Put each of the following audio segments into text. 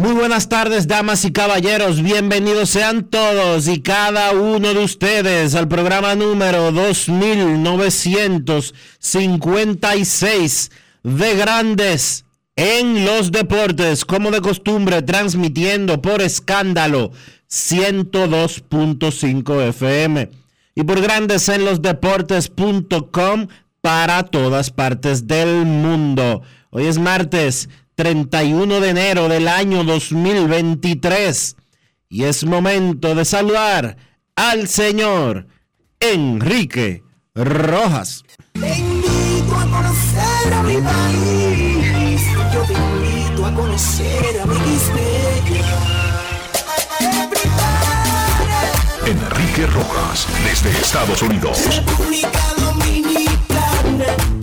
Muy buenas tardes, damas y caballeros. Bienvenidos sean todos y cada uno de ustedes al programa número 2956 de Grandes en los Deportes, como de costumbre, transmitiendo por escándalo 102.5 FM y por Grandes en los Deportes.com para todas partes del mundo. Hoy es martes 31 de enero del año 2023 y es momento de saludar al señor Enrique Rojas. Te invito a conocer a mi país. Yo te invito a conocer a mi Enrique Rojas, desde Estados Unidos. República Dominicana.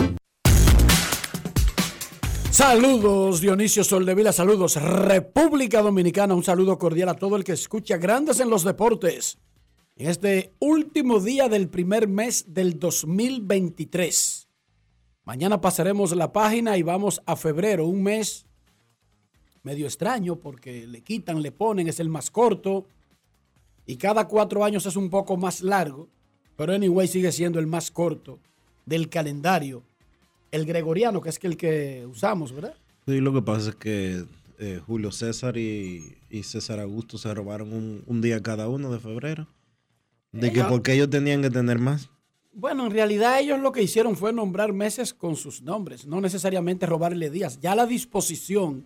Saludos Dionisio Soldevila, saludos República Dominicana, un saludo cordial a todo el que escucha Grandes en los Deportes. En este último día del primer mes del 2023. Mañana pasaremos la página y vamos a febrero, un mes medio extraño porque le quitan, le ponen, es el más corto y cada cuatro años es un poco más largo, pero anyway sigue siendo el más corto del calendario el gregoriano, que es el que usamos, ¿verdad? Sí, lo que pasa es que eh, Julio César y, y César Augusto se robaron un, un día cada uno de febrero. De que Ellos- porque ellos tenían que tener más. Bueno, en realidad ellos lo que hicieron fue nombrar meses con sus nombres, no necesariamente robarle días. Ya la disposición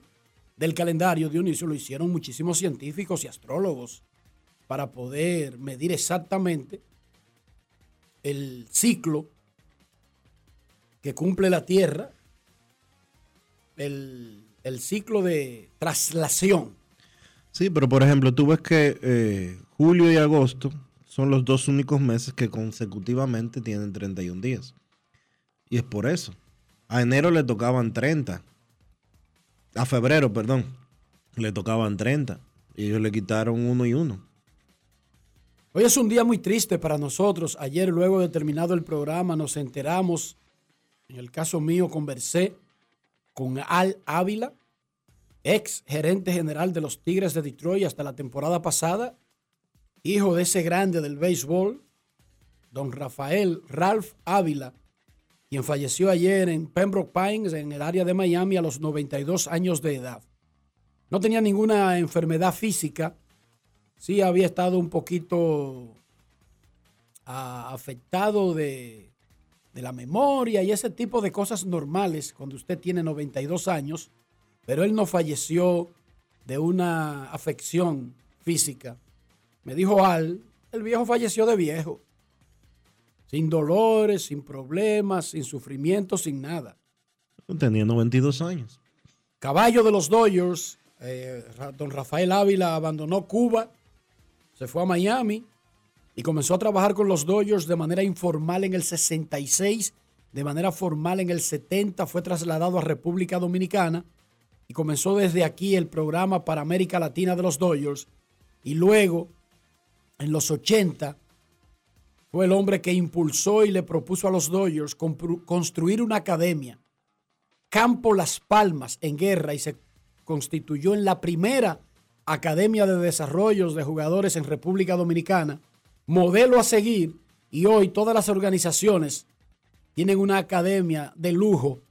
del calendario Dionisio lo hicieron muchísimos científicos y astrólogos para poder medir exactamente el ciclo que cumple la Tierra, el, el ciclo de traslación. Sí, pero por ejemplo, tú ves que eh, julio y agosto son los dos únicos meses que consecutivamente tienen 31 días. Y es por eso. A enero le tocaban 30. A febrero, perdón. Le tocaban 30. Y ellos le quitaron uno y uno. Hoy es un día muy triste para nosotros. Ayer, luego de terminado el programa, nos enteramos, en el caso mío, conversé con Al Ávila, ex gerente general de los Tigres de Detroit hasta la temporada pasada, hijo de ese grande del béisbol, don Rafael Ralph Ávila, quien falleció ayer en Pembroke Pines, en el área de Miami, a los 92 años de edad. No tenía ninguna enfermedad física, sí había estado un poquito ah, afectado de, de la memoria y ese tipo de cosas normales cuando usted tiene 92 años, pero él no falleció de una afección física. Me dijo Al, el viejo falleció de viejo, sin dolores, sin problemas, sin sufrimiento, sin nada. Tenía 92 años. Caballo de los Dodgers, eh, don Rafael Ávila abandonó Cuba, se fue a Miami y comenzó a trabajar con los Dodgers de manera informal en el 66, de manera formal en el 70, fue trasladado a República Dominicana y comenzó desde aquí el programa para América Latina de los Dodgers. Y luego en los 80 fue el hombre que impulsó y le propuso a los Dodgers construir una academia, Campo Las Palmas en guerra y se constituyó en la primera academia de desarrollos de jugadores en República Dominicana, modelo a seguir y hoy todas las organizaciones tienen una academia de lujo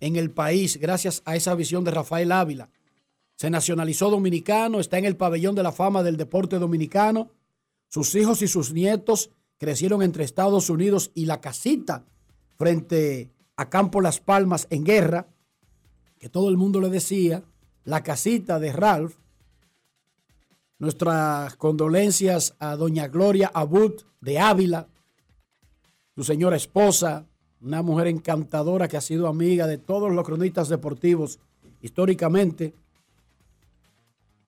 en el país gracias a esa visión de Rafael Ávila. Se nacionalizó dominicano, está en el pabellón de la fama del deporte dominicano. Sus hijos y sus nietos crecieron entre Estados Unidos y la casita frente a Campo Las Palmas en guerra, que todo el mundo le decía, la casita de Ralph. Nuestras condolencias a doña Gloria Abud de Ávila, su señora esposa, una mujer encantadora que ha sido amiga de todos los cronistas deportivos históricamente.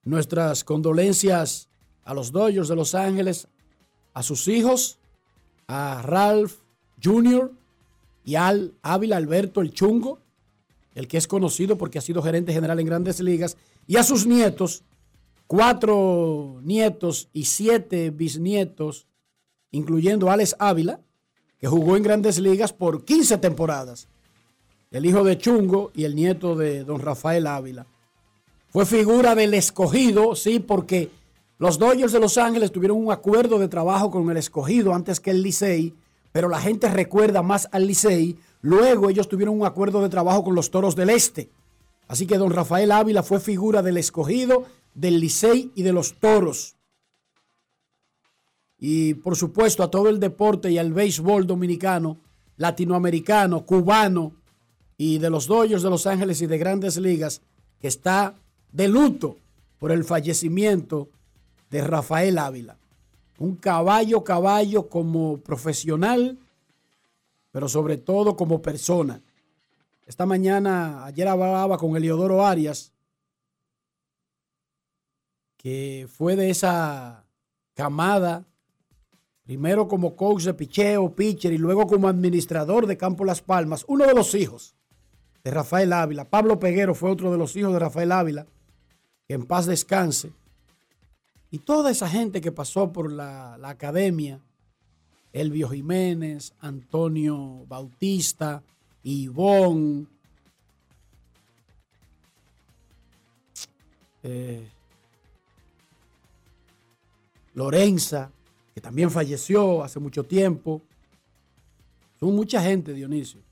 Nuestras condolencias a los Dodgers de Los Ángeles, a sus hijos, a Ralph Jr. y al Ávila Alberto el Chungo, el que es conocido porque ha sido gerente general en grandes ligas, y a sus nietos, cuatro nietos y siete bisnietos, incluyendo Alex Ávila, que jugó en grandes ligas por 15 temporadas. El hijo de Chungo y el nieto de don Rafael Ávila. Fue figura del escogido, sí, porque los Dodgers de Los Ángeles tuvieron un acuerdo de trabajo con el escogido antes que el Licey, pero la gente recuerda más al Licey. Luego ellos tuvieron un acuerdo de trabajo con los Toros del Este. Así que don Rafael Ávila fue figura del escogido, del Licey y de los Toros. Y por supuesto a todo el deporte y al béisbol dominicano, latinoamericano, cubano y de los Dodgers de Los Ángeles y de grandes ligas, que está de luto por el fallecimiento de Rafael Ávila. Un caballo, caballo como profesional, pero sobre todo como persona. Esta mañana, ayer hablaba con Eliodoro Arias, que fue de esa camada, primero como coach de picheo, pitcher y luego como administrador de Campo Las Palmas, uno de los hijos de Rafael Ávila. Pablo Peguero fue otro de los hijos de Rafael Ávila, que en paz descanse. Y toda esa gente que pasó por la, academia, Elvio Jiménez, Antonio Bautista, Ivón, eh, Lorenza, que también falleció hace mucho tiempo. Son mucha gente, Dionisio.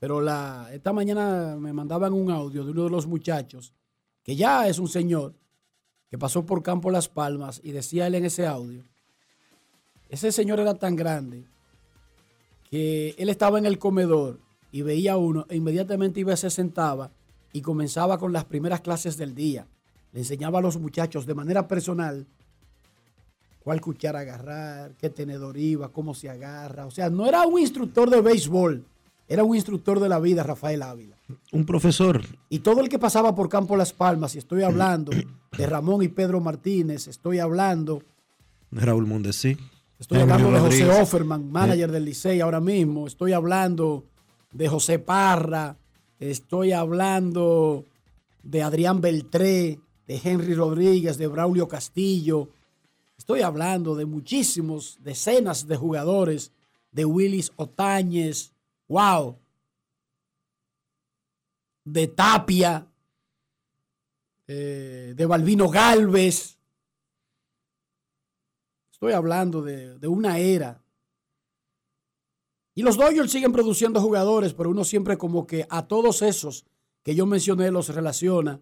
Pero la, esta mañana me mandaban un audio de uno de los muchachos, que ya es un señor, que pasó por Campo Las Palmas y decía él en ese audio, ese señor era tan grande que él estaba en el comedor y veía a uno e inmediatamente iba, se sentaba y comenzaba con las primeras clases del día. Le enseñaba a los muchachos de manera personal cuál cuchara agarrar, qué tenedor iba, cómo se agarra. O sea, no era un instructor de béisbol, era un instructor de la vida, Rafael Ávila. Un profesor. Y todo el que pasaba por Campo Las Palmas, y estoy hablando de Ramón y Pedro Martínez, estoy hablando de Raúl Mondesí. Estoy hablando de José Offerman, manager del Licey ahora mismo. Estoy hablando de José Parra. Estoy hablando de Adrián Beltré, de Henry Rodríguez, de Braulio Castillo. Estoy hablando de muchísimos, decenas de jugadores, de Willis Otañez. ¡Wow! de Tapia, eh, de Balvino Galvez. Estoy hablando de, de, una era. Y los Dodgers siguen produciendo jugadores, pero uno siempre como que a todos esos que yo mencioné los relaciona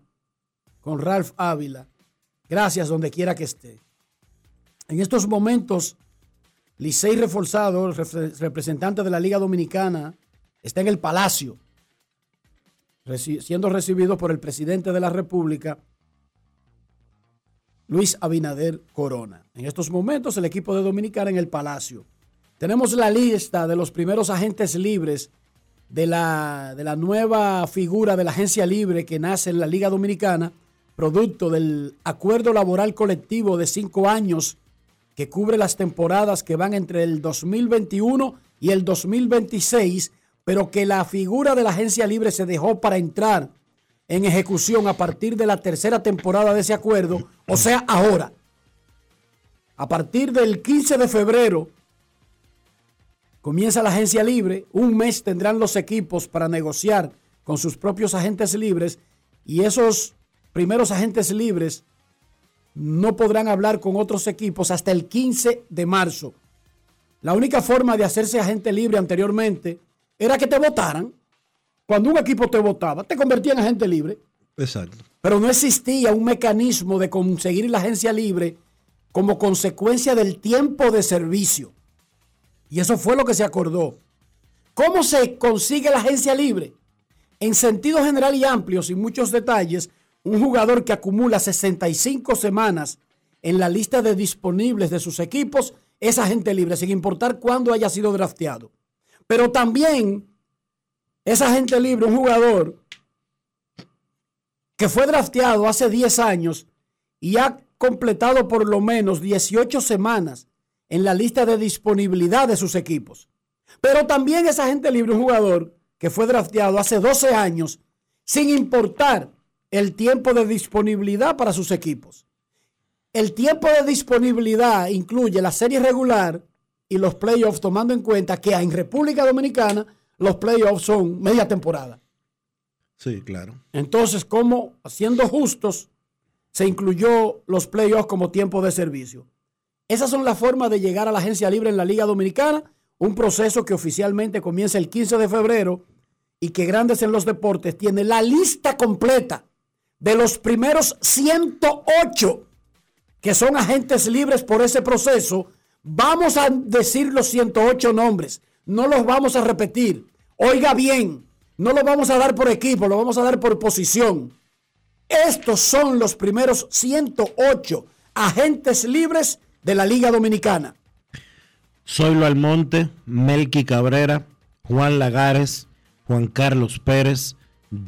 con Ralph Ávila. Gracias donde quiera que esté. En estos momentos, Licey Reforzado, representante de la Liga Dominicana, está en el Palacio siendo recibido por el presidente de la República, Luis Abinader Corona. En estos momentos el equipo de Dominicana en el Palacio. Tenemos la lista de los primeros agentes libres de la, de la nueva figura de la agencia libre que nace en la Liga Dominicana, producto del acuerdo laboral colectivo de cinco años que cubre las temporadas que van entre el 2021 y el 2026 pero que la figura de la agencia libre se dejó para entrar en ejecución a partir de la tercera temporada de ese acuerdo, o sea, ahora. A partir del 15 de febrero comienza la agencia libre, un mes tendrán los equipos para negociar con sus propios agentes libres y esos primeros agentes libres no podrán hablar con otros equipos hasta el 15 de marzo. La única forma de hacerse agente libre anteriormente era que te votaran. Cuando un equipo te votaba, te convertía en agente libre. Exacto. Pero no existía un mecanismo de conseguir la agencia libre como consecuencia del tiempo de servicio. Y eso fue lo que se acordó. ¿Cómo se consigue la agencia libre? En sentido general y amplio, sin muchos detalles, un jugador que acumula 65 semanas en la lista de disponibles de sus equipos es agente libre, sin importar cuándo haya sido drafteado. Pero también es agente libre un jugador que fue drafteado hace 10 años y ha completado por lo menos 18 semanas en la lista de disponibilidad de sus equipos. Pero también es agente libre un jugador que fue drafteado hace 12 años sin importar el tiempo de disponibilidad para sus equipos. El tiempo de disponibilidad incluye la serie regular y los playoffs, tomando en cuenta que en República Dominicana los playoffs son media temporada. Sí, claro. Entonces, como siendo justos, se incluyó los playoffs como tiempo de servicio. Esas son las formas de llegar a la agencia libre en la Liga Dominicana, un proceso que oficialmente comienza el 15 de febrero y que Grandes en los Deportes tiene la lista completa de los primeros 108 que son agentes libres por ese proceso, vamos a decir los 108 nombres, no los vamos a repetir. Oiga bien, no los vamos a dar por equipo, lo vamos a dar por posición. Estos son los primeros 108 agentes libres de la Liga Dominicana. Zoilo Almonte, Melqui Cabrera, Juan Lagares, Juan Carlos Pérez,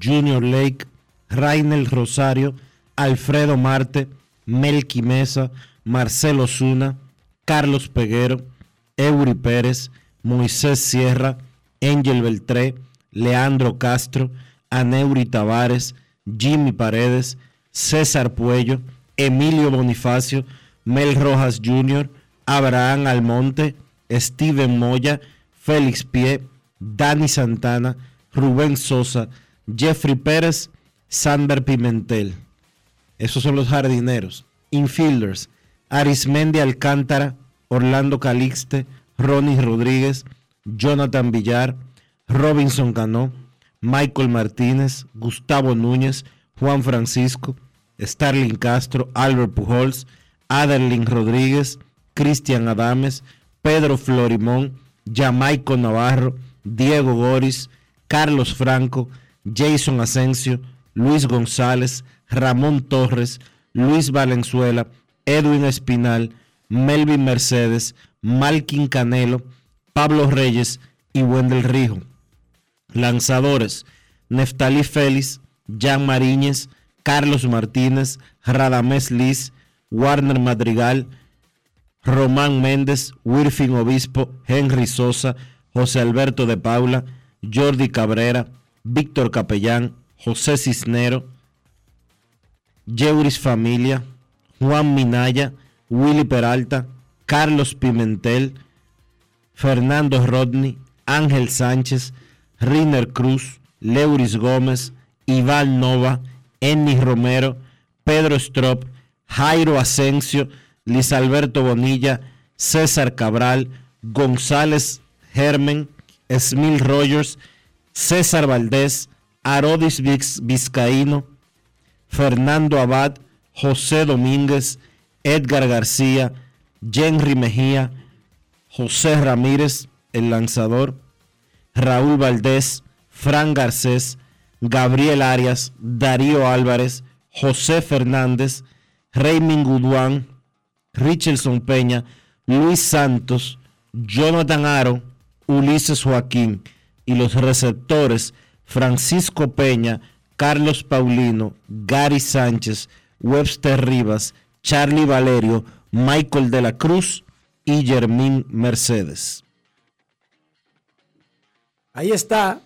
Junior Lake, Rainel Rosario, Alfredo Marte, Melqui Mesa, Marcelo Zuna, Carlos Peguero, Eury Pérez, Moisés Sierra, Ángel Beltré, Leandro Castro, Aneuri Tavares, Jimmy Paredes, César Puello, Emilio Bonifacio, Mel Rojas Jr., Abraham Almonte, Steven Moya, Félix Pie, Dani Santana, Rubén Sosa, Jeffrey Pérez, Sander Pimentel. Esos son los jardineros. Infielders, Arismendi Alcántara, Orlando Calixte, Ronnie Rodríguez, Jonathan Villar, Robinson Cano, Michael Martínez, Gustavo Núñez, Juan Francisco, Starling Castro, Albert Pujols, Aderlin Rodríguez, Cristian Adames, Pedro Florimón, Jamaico Navarro, Diego Goris, Carlos Franco, Jason Asensio, Luis González, Ramón Torres, Luis Valenzuela, Edwin Espinal, Melvin Mercedes, Malkin Canelo, Pablo Reyes y Wendel Rijo. Lanzadores, Neftalí Félix, Jan Mariñez, Carlos Martínez, Radamés Liz, Warner Madrigal, Román Méndez, Wirfin Obispo, Henry Sosa, José Alberto de Paula, Jordi Cabrera, Víctor Capellán, José Cisnero, Yeuris Familia, Juan Minaya, Willy Peralta, Carlos Pimentel, Fernando Rodney, Ángel Sánchez, Riner Cruz, Leuris Gómez, Iván Nova, Ennis Romero, Pedro Strop, Jairo Asensio, Luis Alberto Bonilla, César Cabral, González Germen, Smil Rogers, César Valdés, Arodis Vizcaíno, Fernando Abad, José Domínguez, Edgar García, Henry Mejía, José Ramírez, el lanzador, Raúl Valdés, Fran Garcés, Gabriel Arias, Darío Álvarez, José Fernández, Raymond Guduán, Richardson Peña, Luis Santos, Jonathan Aro, Ulises Joaquín y los receptores Francisco Peña, Carlos Paulino, Gary Sánchez, Webster Rivas, Charlie Valerio, Michael de la Cruz y Germín Mercedes. Ahí está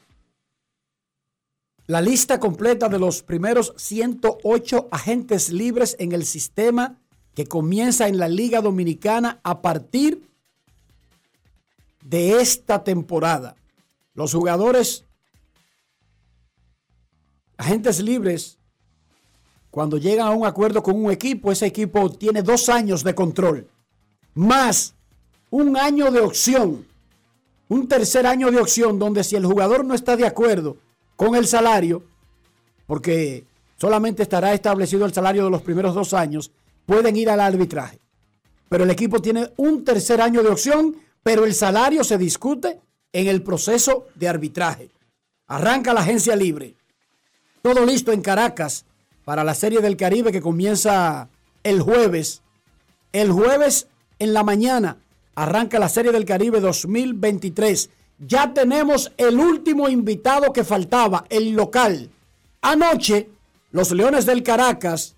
la lista completa de los primeros 108 agentes libres en el sistema que comienza en la Liga Dominicana a partir de esta temporada. Los jugadores agentes libres, cuando llegan a un acuerdo con un equipo, ese equipo tiene dos años de control, más un año de opción, un tercer año de opción donde si el jugador no está de acuerdo con el salario, porque solamente estará establecido el salario de los primeros dos años, pueden ir al arbitraje. Pero el equipo tiene un tercer año de opción, pero el salario se discute en el proceso de arbitraje. Arranca la agencia libre. Todo listo en Caracas para la Serie del Caribe que comienza el jueves. El jueves en la mañana arranca la Serie del Caribe 2023. Ya tenemos el último invitado que faltaba, el local. Anoche, los Leones del Caracas,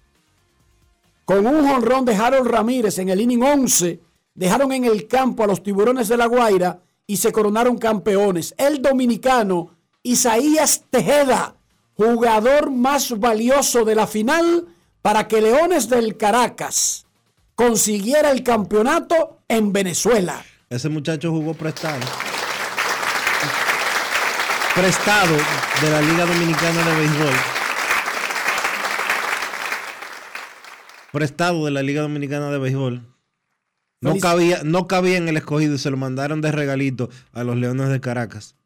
con un jonrón de Harold Ramírez en el inning 11, dejaron en el campo a los Tiburones de la Guaira y se coronaron campeones. El dominicano Isaías Tejeda jugador más valioso de la final para que Leones del Caracas consiguiera el campeonato en Venezuela. Ese muchacho jugó prestado. Prestado de la Liga Dominicana de Béisbol. Prestado de la Liga Dominicana de Béisbol. No cabía, no cabía en el escogido y se lo mandaron de regalito a los Leones de Caracas.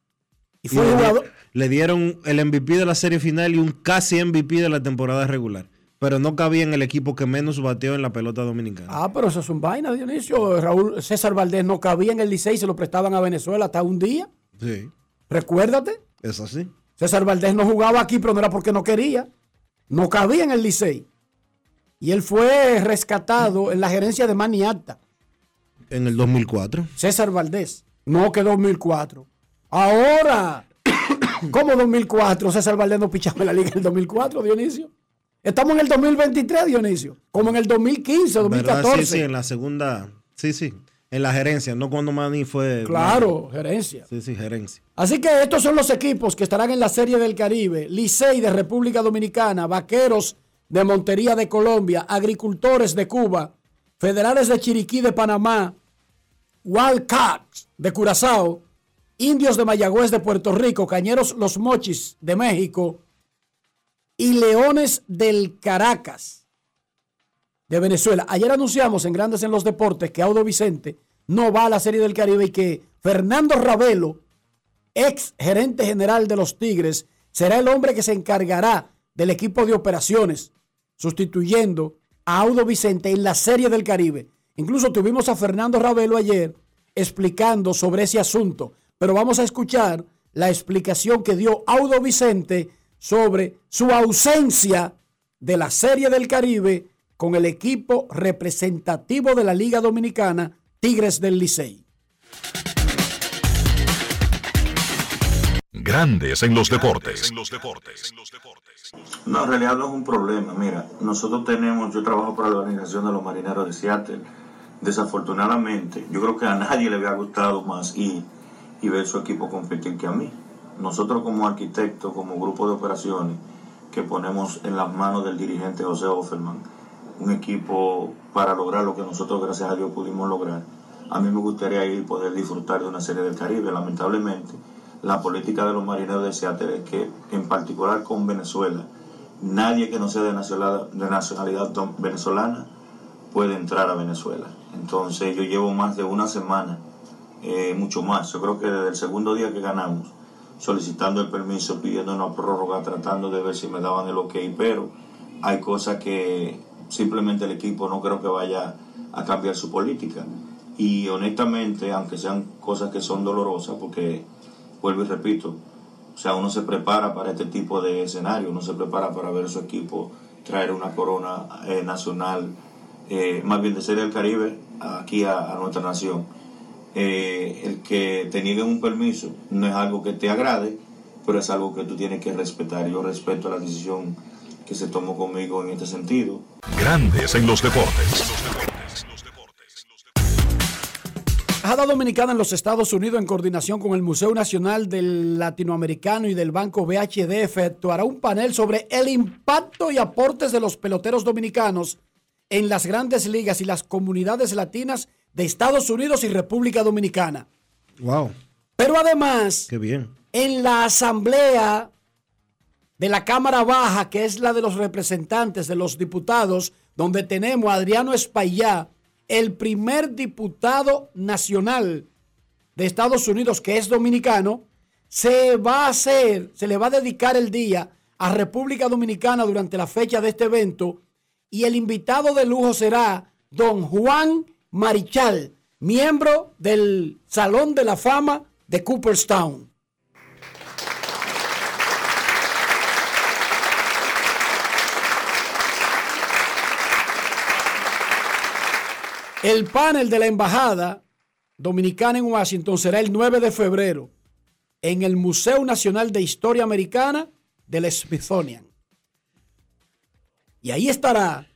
Y fue jugador, le dieron el MVP de la serie final y un casi MVP de la temporada regular. Pero no cabía en el equipo que menos bateó en la pelota dominicana. Ah, pero eso es un vaina, Dionisio. Raúl César Valdés no cabía en el Licey y se lo prestaban a Venezuela hasta un día. Sí. Recuérdate. Es así. César Valdés no jugaba aquí, pero no era porque no quería. No cabía en el Licey. Y él fue rescatado en la gerencia de Maniata. En el 2004. César Valdés. No que 2004. Ahora. ¿Cómo 2004? César Valdés no pichaba en la liga en el 2004, Dionisio. Estamos en el 2023, Dionisio. Como en el 2015, 2014. Sí, sí, en la segunda. Sí, sí. En la gerencia, no cuando Manny fue. Claro, gerencia. Sí, sí, gerencia. Así que estos son los equipos que estarán en la Serie del Caribe: Licey de República Dominicana, Vaqueros de Montería de Colombia, Agricultores de Cuba, Federales de Chiriquí de Panamá, Wildcats de Curazao, Indios de Mayagüez de Puerto Rico, Cañeros Los Mochis de México y Leones del Caracas de Venezuela. Ayer anunciamos en Grandes en los Deportes que Audo Vicente no va a la Serie del Caribe y que Fernando Ravelo, ex gerente general de los Tigres, será el hombre que se encargará del equipo de operaciones, sustituyendo a Audo Vicente en la Serie del Caribe. Incluso tuvimos a Fernando Ravelo ayer explicando sobre ese asunto pero vamos a escuchar la explicación que dio Audo Vicente sobre su ausencia de la Serie del Caribe con el equipo representativo de la Liga Dominicana, Tigres del Licey. Grandes en los deportes. No, en realidad no es un problema. Mira, nosotros tenemos, yo trabajo para la organización de los marineros de Seattle. Desafortunadamente, yo creo que a nadie le había gustado más y y ver su equipo competir que a mí. Nosotros como arquitectos, como grupo de operaciones, que ponemos en las manos del dirigente José Offerman un equipo para lograr lo que nosotros gracias a Dios pudimos lograr. A mí me gustaría ir poder disfrutar de una serie del Caribe. Lamentablemente, la política de los marineros de Seattle es que, en particular con Venezuela, nadie que no sea de nacionalidad, de nacionalidad venezolana puede entrar a Venezuela. Entonces yo llevo más de una semana eh, mucho más. Yo creo que desde el segundo día que ganamos, solicitando el permiso, pidiendo una prórroga, tratando de ver si me daban el ok, pero hay cosas que simplemente el equipo no creo que vaya a cambiar su política. Y honestamente, aunque sean cosas que son dolorosas, porque vuelvo y repito, o sea, uno se prepara para este tipo de escenario, uno se prepara para ver a su equipo traer una corona eh, nacional, eh, más bien de ser el Caribe, aquí a nuestra nación eh, el que te nieguen un permiso no es algo que te agrade, pero es algo que tú tienes que respetar. Yo respeto la decisión que se tomó conmigo en este sentido. Grandes en los deportes. Embajada Dominicana en los Estados Unidos, en coordinación con el Museo Nacional del Latinoamericano y del Banco BHD, efectuará un panel sobre el impacto y aportes de los peloteros dominicanos en las grandes ligas y las comunidades latinas de Estados Unidos y República Dominicana. Wow, Pero además, qué bien. en la asamblea de la Cámara Baja, que es la de los representantes de los diputados, donde tenemos a Adriano Espaillá, el primer diputado nacional de Estados Unidos que es dominicano, se va a hacer, se le va a dedicar el día a República Dominicana durante la fecha de este evento y el invitado de lujo será don Juan Marichal, miembro del Salón de la Fama de Cooperstown. El panel de la Embajada Dominicana en Washington será el 9 de febrero en el Museo Nacional de Historia Americana del Smithsonian. Y ahí estará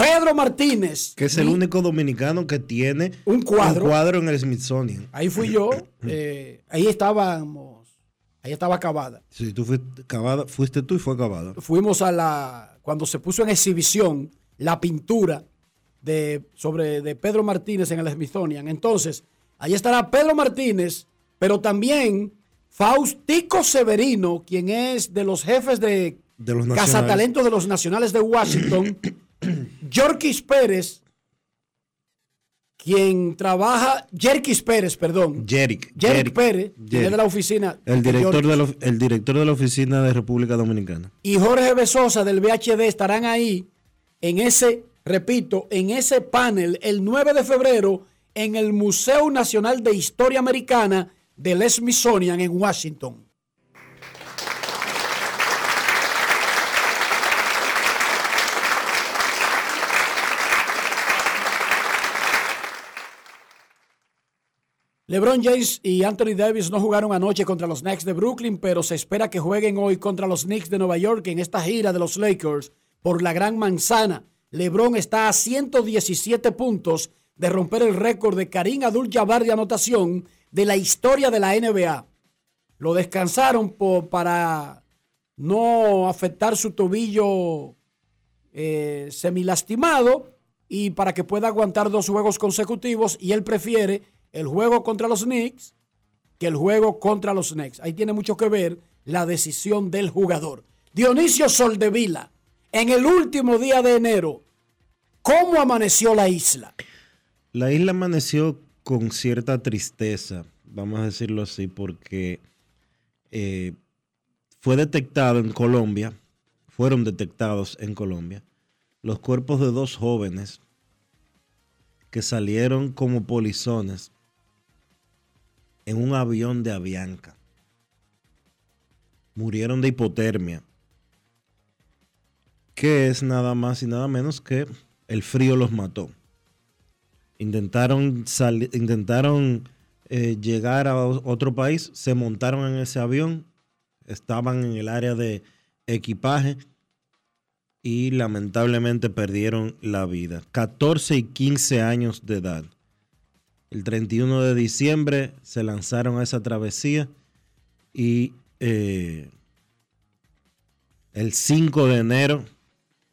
Pedro Martínez. Que es el único dominicano que tiene Un cuadro. en el Smithsonian. Ahí fui yo. eh, ahí estábamos. Ahí estaba acabada. Si tú fuiste, Cavada, fuiste tú y fue Cavada. Fuimos a la. Cuando se puso en exhibición la pintura de, sobre, de Pedro Martínez en el Smithsonian. Entonces, ahí estará Pedro Martínez, pero también Faustico Severino, quien es de los jefes de, De los nacionales. Cazatalentos de los Nacionales de Washington. Yorkis Pérez, quien trabaja. Jerkis Pérez, perdón. Jerick. Pérez, es Jerick. de la oficina. El director de, la, el director de la oficina de República Dominicana. y Jorge Besosa del VHD estarán ahí en ese, repito, en ese panel el 9 de febrero en el Museo Nacional de Historia Americana del Smithsonian en Washington. LeBron James y Anthony Davis no jugaron anoche contra los Knicks de Brooklyn, pero se espera que jueguen hoy contra los Knicks de Nueva York en esta gira de los Lakers por la Gran Manzana. LeBron está a 117 puntos de romper el récord de Karim Abdul-Jabbar de anotación de la historia de la NBA. Lo descansaron po- para no afectar su tobillo eh, semilastimado y para que pueda aguantar dos juegos consecutivos y él prefiere el juego contra los Knicks que el juego contra los Knicks. Ahí tiene mucho que ver la decisión del jugador. Dionisio Soldevila, en el último día de enero, ¿cómo amaneció la isla? La isla amaneció con cierta tristeza, vamos a decirlo así, porque eh, fue detectado en Colombia, fueron detectados en Colombia, los cuerpos de dos jóvenes que salieron como polizones en un avión de Avianca. Murieron de hipotermia, que es nada más y nada menos que el frío los mató intentaron intentaron eh, llegar a otro país, se montaron en ese avión, estaban en el área de equipaje y lamentablemente perdieron la vida. 14 y 15 años de edad. El 31 de diciembre se lanzaron a esa travesía y eh, el 5 de enero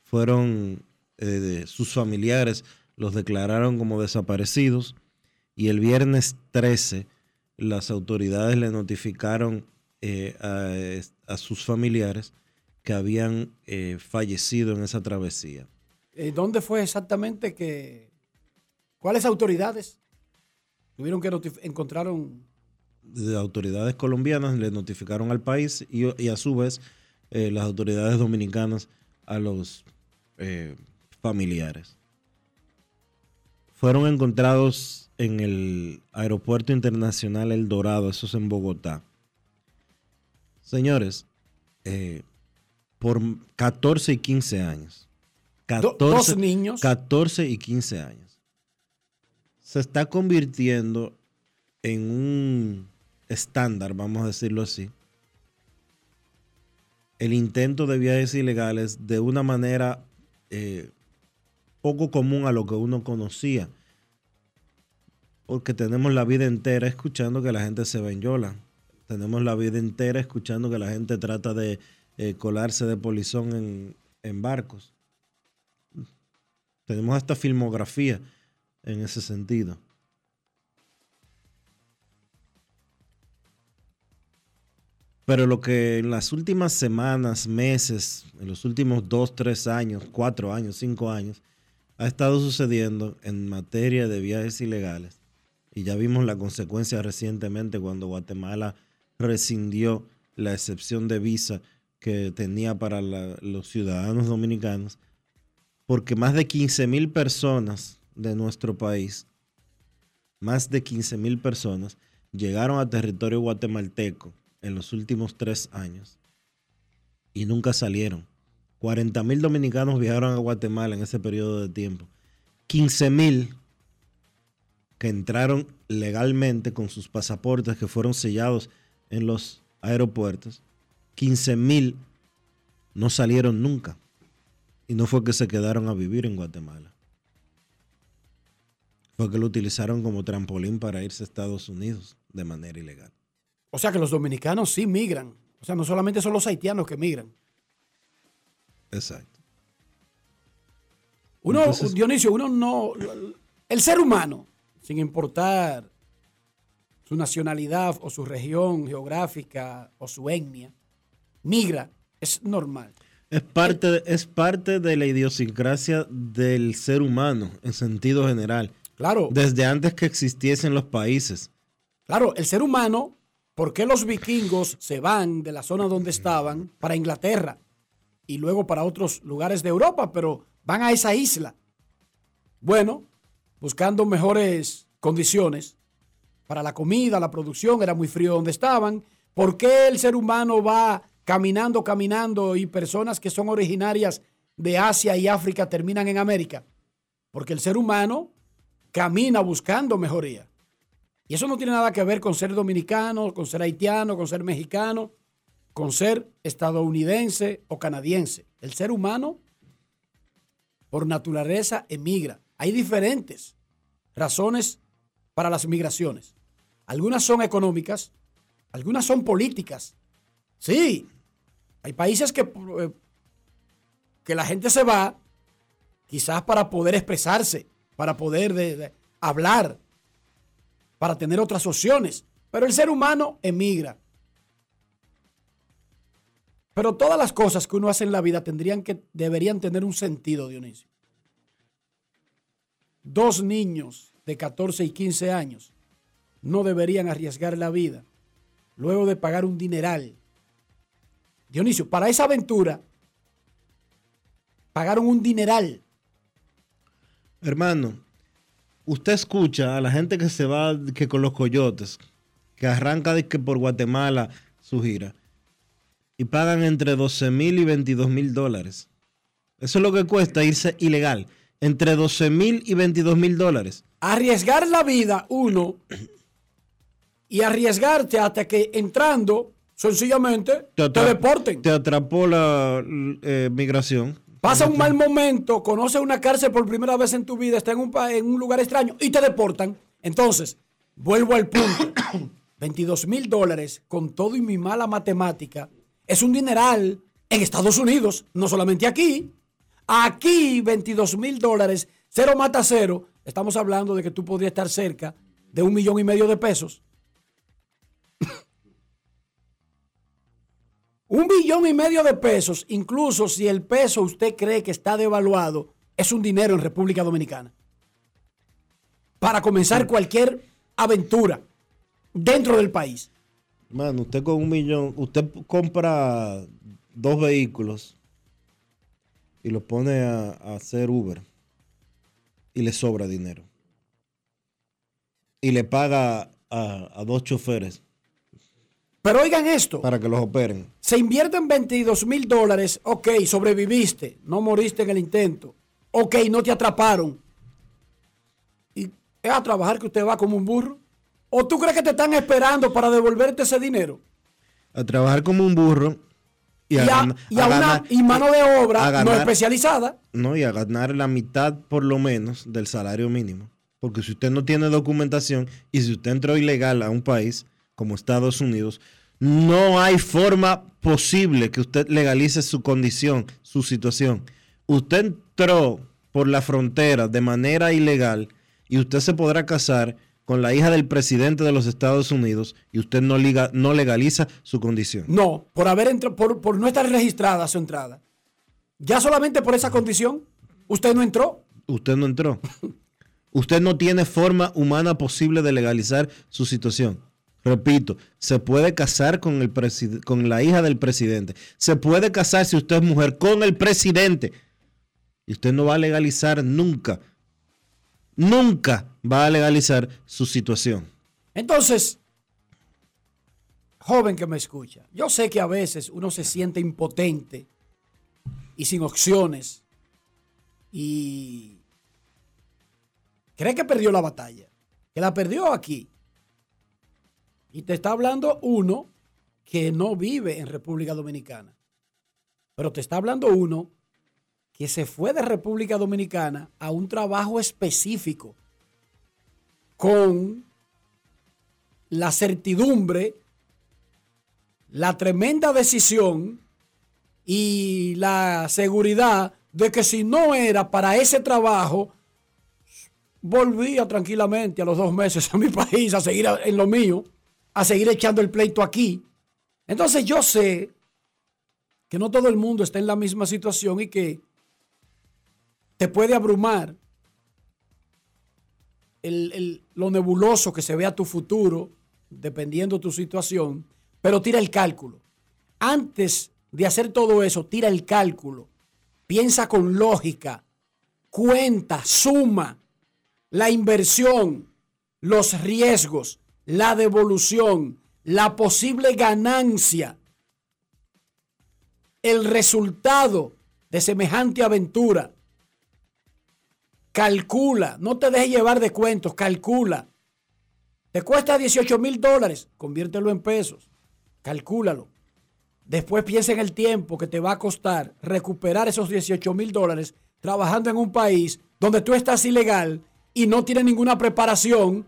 fueron eh, sus familiares los declararon como desaparecidos y el viernes 13 las autoridades le notificaron eh, a, a sus familiares que habían fallecido en esa travesía. ¿Dónde fue exactamente que... ¿Cuáles autoridades tuvieron que encontraron De autoridades colombianas le notificaron al país y, y a su vez eh, las autoridades dominicanas a los eh, familiares. Fueron encontrados en el Aeropuerto Internacional El Dorado, eso es en Bogotá. Señores, eh, por 14 y 15 años. Do- dos niños. 14 y 15 años. Se está convirtiendo en un estándar, vamos a decirlo así, el intento de viajes ilegales de una manera eh, poco común a lo que uno conocía. Porque tenemos la vida entera escuchando que la gente se benyola. Tenemos la vida entera escuchando que la gente trata de eh, colarse de polizón en, en barcos. Tenemos hasta filmografía en ese sentido. Pero lo que en las últimas semanas, meses, en los últimos dos, tres años, cuatro años, cinco años, ha estado sucediendo en materia de viajes ilegales, y ya vimos la consecuencia recientemente cuando Guatemala rescindió la excepción de visa que tenía para los ciudadanos dominicanos, porque más de 15 mil personas de nuestro país, más de 15 mil personas, llegaron a territorio guatemalteco en los últimos tres años y nunca salieron. 40 mil dominicanos viajaron a Guatemala en ese periodo de tiempo. 15 mil que entraron legalmente con sus pasaportes que fueron sellados en los aeropuertos. 15 mil no salieron nunca. Y no fue que se quedaron a vivir en Guatemala. Fue que lo utilizaron como trampolín para irse a Estados Unidos de manera ilegal. O sea que los dominicanos sí migran. O sea, no solamente son los haitianos que migran. Exacto. Uno, Entonces- Dionisio, uno no. El ser humano, sin importar su nacionalidad o su región geográfica o su etnia, migra. Es normal. Es parte, es parte de la idiosincrasia del ser humano en sentido general. Claro, Desde antes que existiesen los países. claro, el ser humano, ¿por qué los vikingos se van de la zona donde estaban para Inglaterra y luego para otros lugares de Europa, pero van a esa isla? Bueno, buscando mejores condiciones para la comida, la producción, era muy frío donde estaban. ¿Por qué el ser humano va caminando, caminando y personas que son originarias de Asia y África terminan en América? Porque el ser humano camina buscando mejoría. Y eso no tiene nada que ver con ser dominicano, con ser haitiano, con ser mexicano, con ser estadounidense o canadiense. El ser humano, por naturaleza, emigra. Hay diferentes razones para las migraciones. Algunas son económicas, algunas son políticas. Sí, hay países que, eh, que la gente se va quizás para poder expresarse, para poder de- de hablar, para tener otras opciones. Pero el ser humano emigra. Pero todas las cosas que uno hace en la vida tendrían que, deberían tener un sentido, Dionisio. Dos niños de 14 y 15 años no deberían arriesgar la vida luego de pagar un dineral. Dionisio, para esa aventura pagaron un dineral. Hermano, usted escucha a la gente que se va que con los coyotes, que arranca de que por Guatemala su gira, y pagan entre 12 mil y 22 mil dólares. Eso es lo que cuesta irse ilegal. Entre 12 mil y 22 mil dólares. arriesgar la vida, uno, y arriesgarte hasta que entrando, sencillamente, te, atra- deporten. Te atrapó la eh, migración. Pasa un mal momento, conoces una cárcel por primera vez en tu vida, está en un, en un lugar extraño y te deportan. Entonces, vuelvo al punto. 22 mil dólares con todo y mi mala matemática es un dineral en Estados Unidos, no solamente aquí. Aquí 22 mil dólares, cero mata cero. Estamos hablando de que tú podrías estar cerca de un millón y medio de pesos. Un millón y medio de pesos, incluso si el peso usted cree que está devaluado, es un dinero en República Dominicana. Para comenzar cualquier aventura dentro del país. Mano, usted con un millón, usted compra dos vehículos y los pone a, a hacer Uber y le sobra dinero. Y le paga a, a dos choferes Pero oigan esto, para que los operen. se invierten 22 mil dólares, ok, sobreviviste, no moriste en el intento, ok, no te atraparon. ¿Y es a trabajar que usted va como un burro? ¿O tú crees que te están esperando para devolverte ese dinero? A trabajar como un burro y Y a, a, gana- y a a una ganar- y mano de obra no ganar- especializada. No, y a ganar la mitad por lo menos del salario mínimo. Porque si usted no tiene documentación y si usted entró ilegal a un país como Estados Unidos, no hay forma posible que usted legalice su condición, su situación. Usted entró por la frontera de manera ilegal y usted se podrá casar con la hija del presidente de los Estados Unidos y usted no, liga, no legaliza su condición. No, por haber entrado, por, por no estar registrada su entrada. Ya solamente por esa condición, usted no entró. Usted no entró. usted no tiene forma humana posible de legalizar su situación. Repito, se puede casar con, el con la hija del presidente. Se puede casar si usted es mujer con el presidente. Y usted no va a legalizar nunca, nunca va a legalizar su situación. Entonces, joven que me escucha, yo sé que a veces uno se siente impotente y sin opciones y cree que perdió la batalla, que la perdió aquí. Y te está hablando uno que no vive en República Dominicana, pero te está hablando uno que se fue de República Dominicana a un trabajo específico con la certidumbre, la tremenda decisión y la seguridad de que si no era para ese trabajo, volvía tranquilamente a los dos meses a mi país a seguir en lo mío, a seguir echando el pleito aquí. Entonces yo sé que no todo el mundo está en la misma situación y que te puede abrumar lo nebuloso que se ve a tu futuro, dependiendo tu situación, pero tira el cálculo. Antes de hacer todo eso, tira el cálculo. Piensa con lógica, cuenta, suma la inversión, los riesgos, la devolución, la posible ganancia, el resultado de semejante aventura. Calcula, no te dejes llevar de cuentos, calcula. Te cuesta 18 mil dólares, conviértelo en pesos, calcúlalo. Después piensa en el tiempo que te va a costar recuperar esos 18 mil dólares trabajando en un país donde tú estás ilegal y no tienes ninguna preparación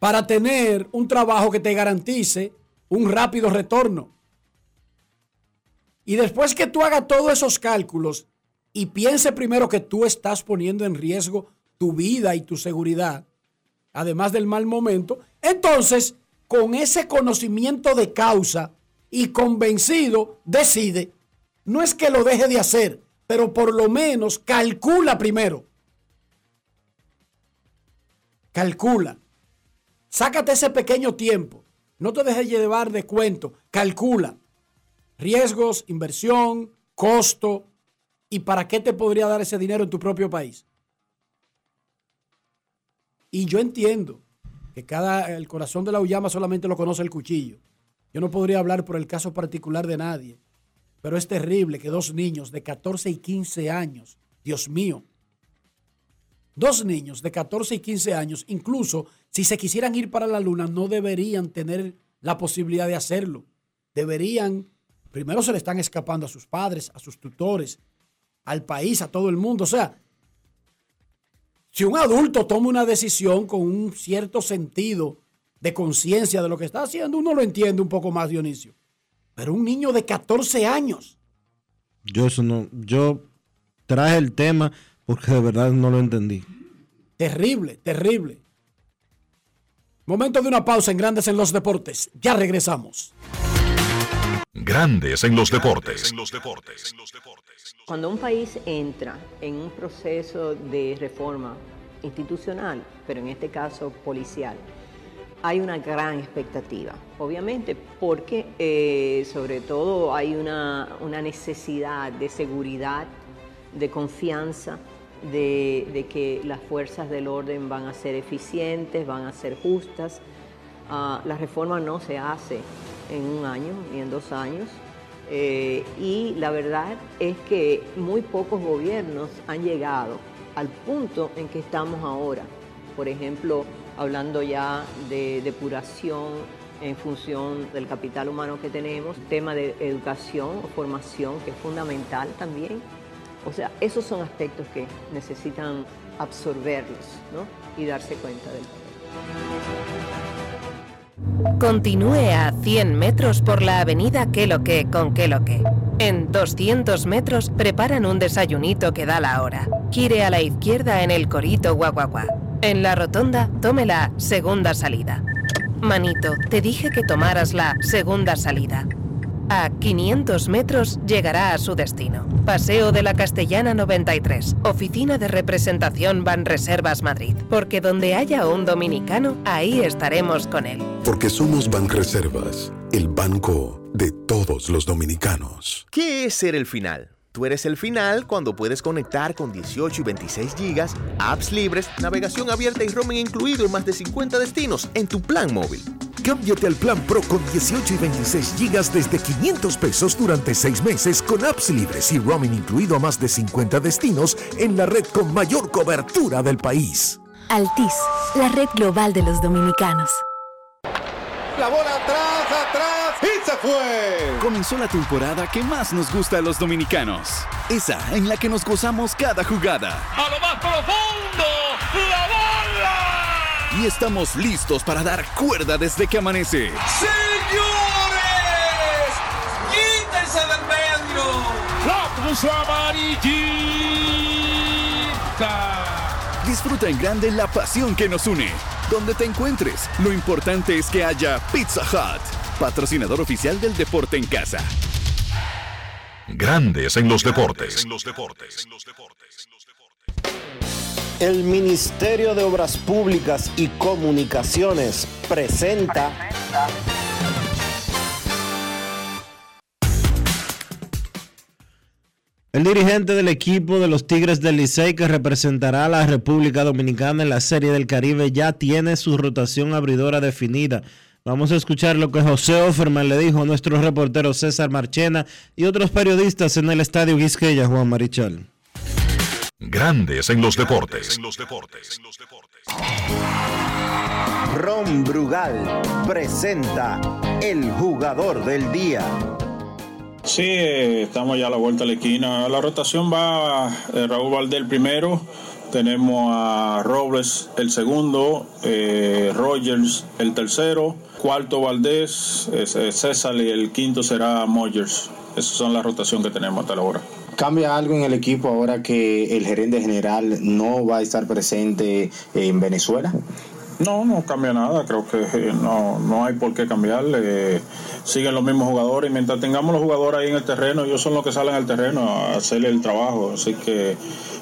para tener un trabajo que te garantice un rápido retorno. Y después que tú hagas todos esos cálculos, y piense primero que tú estás poniendo en riesgo tu vida y tu seguridad, además del mal momento, entonces con ese conocimiento de causa y convencido, decide. No es que lo deje de hacer, pero por lo menos calcula primero. Calcula. Sácate ese pequeño tiempo. No te dejes llevar de cuento. Calcula. Riesgos, inversión, costo, ¿Y para qué te podría dar ese dinero en tu propio país? Y yo entiendo que cada el corazón de la Ullama solamente lo conoce el cuchillo. Yo no podría hablar por el caso particular de nadie, pero es terrible que dos niños de 14 y 15 años, Dios mío, dos niños de 14 y 15 años, incluso si se quisieran ir para la luna, no deberían tener la posibilidad de hacerlo. Deberían, primero se le están escapando a sus padres, a sus tutores, al país, a todo el mundo. O sea, si un adulto toma una decisión con un cierto sentido de conciencia de lo que está haciendo, uno lo entiende un poco más, Dionisio. Pero un niño de 14 años. Yo eso no, yo traje el tema porque de verdad no lo entendí. Terrible, terrible. Momento de una pausa en Grandes en los Deportes. Ya regresamos. Grandes en los deportes. Cuando un país entra en un proceso de reforma institucional, pero en este caso policial, hay una gran expectativa, obviamente, porque eh, sobre todo hay una, necesidad de seguridad, de confianza, de, que las fuerzas del orden van a ser eficientes, van a ser justas. Ah, la reforma no se hace en un año ni en dos años. Eh, y la verdad es que muy pocos gobiernos han llegado al punto en que estamos ahora. Por ejemplo, hablando ya de depuración en función del capital humano que tenemos, tema de educación o formación que es fundamental también. O sea, esos son aspectos que necesitan absorberlos y darse cuenta del poder. Continúe a 100 metros por la avenida Que lo que con Que lo que. En 200 metros preparan un desayunito que da la hora. Gire a la izquierda en el Corito Guaguaguá. En la rotonda, tome la segunda salida. Manito, te dije que tomaras la segunda salida. A 500 metros llegará a su destino. Paseo de la Castellana 93, Oficina de Representación Banreservas Madrid. Porque donde haya un dominicano, ahí estaremos con él. Porque somos Banreservas, el banco de todos los dominicanos. ¿Qué es ser el final? Tú eres el final cuando puedes conectar con 18 y 26 gigas, apps libres, navegación abierta y roaming incluido en más de 50 destinos en tu plan móvil. Cámbiate al plan Pro con 18 y 26 gigas desde 500 pesos durante 6 meses con apps libres y roaming incluido a más de 50 destinos en la red con mayor cobertura del país. Altis, la red global de los dominicanos. La bola atrás, atrás y se fue. Comenzó la temporada que más nos gusta a los dominicanos. Esa en la que nos gozamos cada jugada. A lo más profundo, la bola y estamos listos para dar cuerda desde que amanece. ¡Señores! ¡Quítense del medio! ¡La puso amarillita! Disfruta en grande la pasión que nos une. Donde te encuentres, lo importante es que haya Pizza Hut, patrocinador oficial del deporte en casa. Grandes en los deportes. En los deportes. El Ministerio de Obras Públicas y Comunicaciones presenta. El dirigente del equipo de los Tigres del Licey que representará a la República Dominicana en la Serie del Caribe ya tiene su rotación abridora definida. Vamos a escuchar lo que José Offerman le dijo a nuestro reportero César Marchena y otros periodistas en el Estadio Guisqueya, Juan Marichal. Grandes en los deportes. Ron Brugal presenta el jugador del día. Sí, eh, estamos ya a la vuelta a la esquina. La rotación va eh, Raúl Valdés el primero, tenemos a Robles el segundo, eh, Rogers el tercero, cuarto Valdés, César y el quinto será Moyers. Esas son la rotación que tenemos hasta ahora. ¿Cambia algo en el equipo ahora que el gerente general no va a estar presente en Venezuela? No, no cambia nada, creo que eh, no, no hay por qué cambiar. siguen los mismos jugadores y mientras tengamos los jugadores ahí en el terreno, ellos son los que salen al terreno a hacer el trabajo. Así que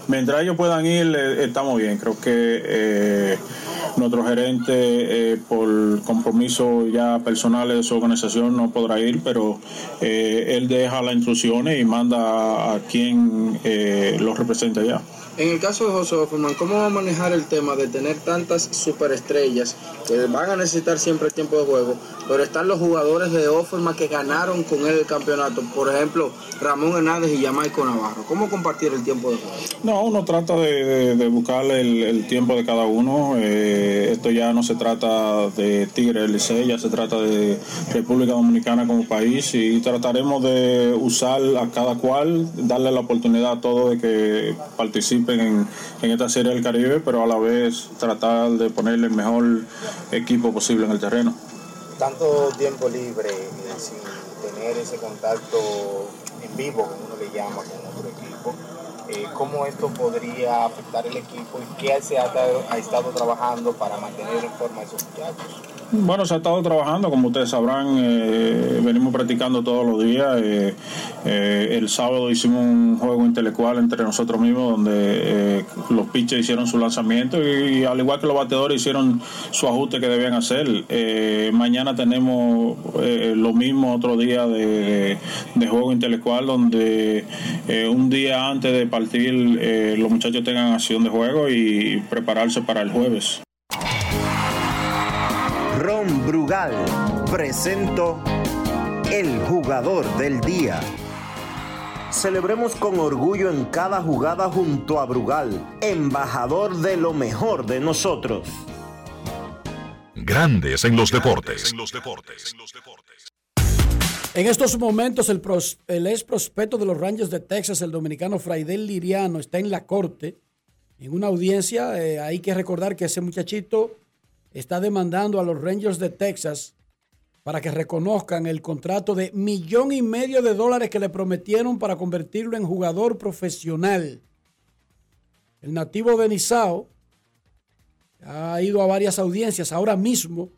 mientras ellos puedan ir, eh, estamos bien. Creo que eh, nuestro gerente, eh, por compromiso ya personal de su organización, no podrá ir, pero él deja las instrucciones y manda a quien los representa ya. En el caso de José Offerman, ¿cómo va a manejar el tema de tener tantas superestrellas que van a necesitar siempre tiempo de juego, pero están los jugadores de Offerman que ganaron con él el campeonato? Por ejemplo, Ramón Hernández y Jamaico Navarro. ¿Cómo compartir el tiempo de juego? No, uno trata de, de, buscar el, tiempo de cada uno. Eh, esto ya no se trata de Tigre Licey, ya se trata de República Dominicana como país y trataremos de usar a cada cual, darle la oportunidad a todos de que participen en, esta serie del Caribe, pero a la vez tratar de ponerle el mejor equipo posible en el terreno. Tanto tiempo libre eh, sin tener ese contacto en vivo, como uno le llama, con otro equipo, eh, ¿cómo esto podría afectar el equipo y qué se ha, ha estado trabajando para mantener en forma esos muchachos? Bueno, se ha estado trabajando, como ustedes sabrán, eh, venimos practicando todos los días. Eh, eh, el sábado hicimos un juego intelectual entre nosotros mismos donde los pitchers hicieron su lanzamiento y, al igual que los bateadores hicieron su ajuste que debían hacer. mañana tenemos lo mismo otro día de, de juego intelectual donde un día antes de partir los muchachos tengan acción de juego y prepararse para el jueves. Ron Brugal presento el jugador del día. Celebremos con orgullo en cada jugada junto a Brugal, embajador de lo mejor de nosotros. Grandes en los deportes. En estos momentos, el, el ex prospecto de los Rangers de Texas, el dominicano Fraidel Liriano, está en la corte en una audiencia. eh, hay que recordar que ese muchachito está demandando a los Rangers de Texas para que reconozcan el contrato de millón y medio de dólares que le prometieron para convertirlo en jugador profesional. El nativo de Nizao ha ido a varias audiencias. Ahora mismo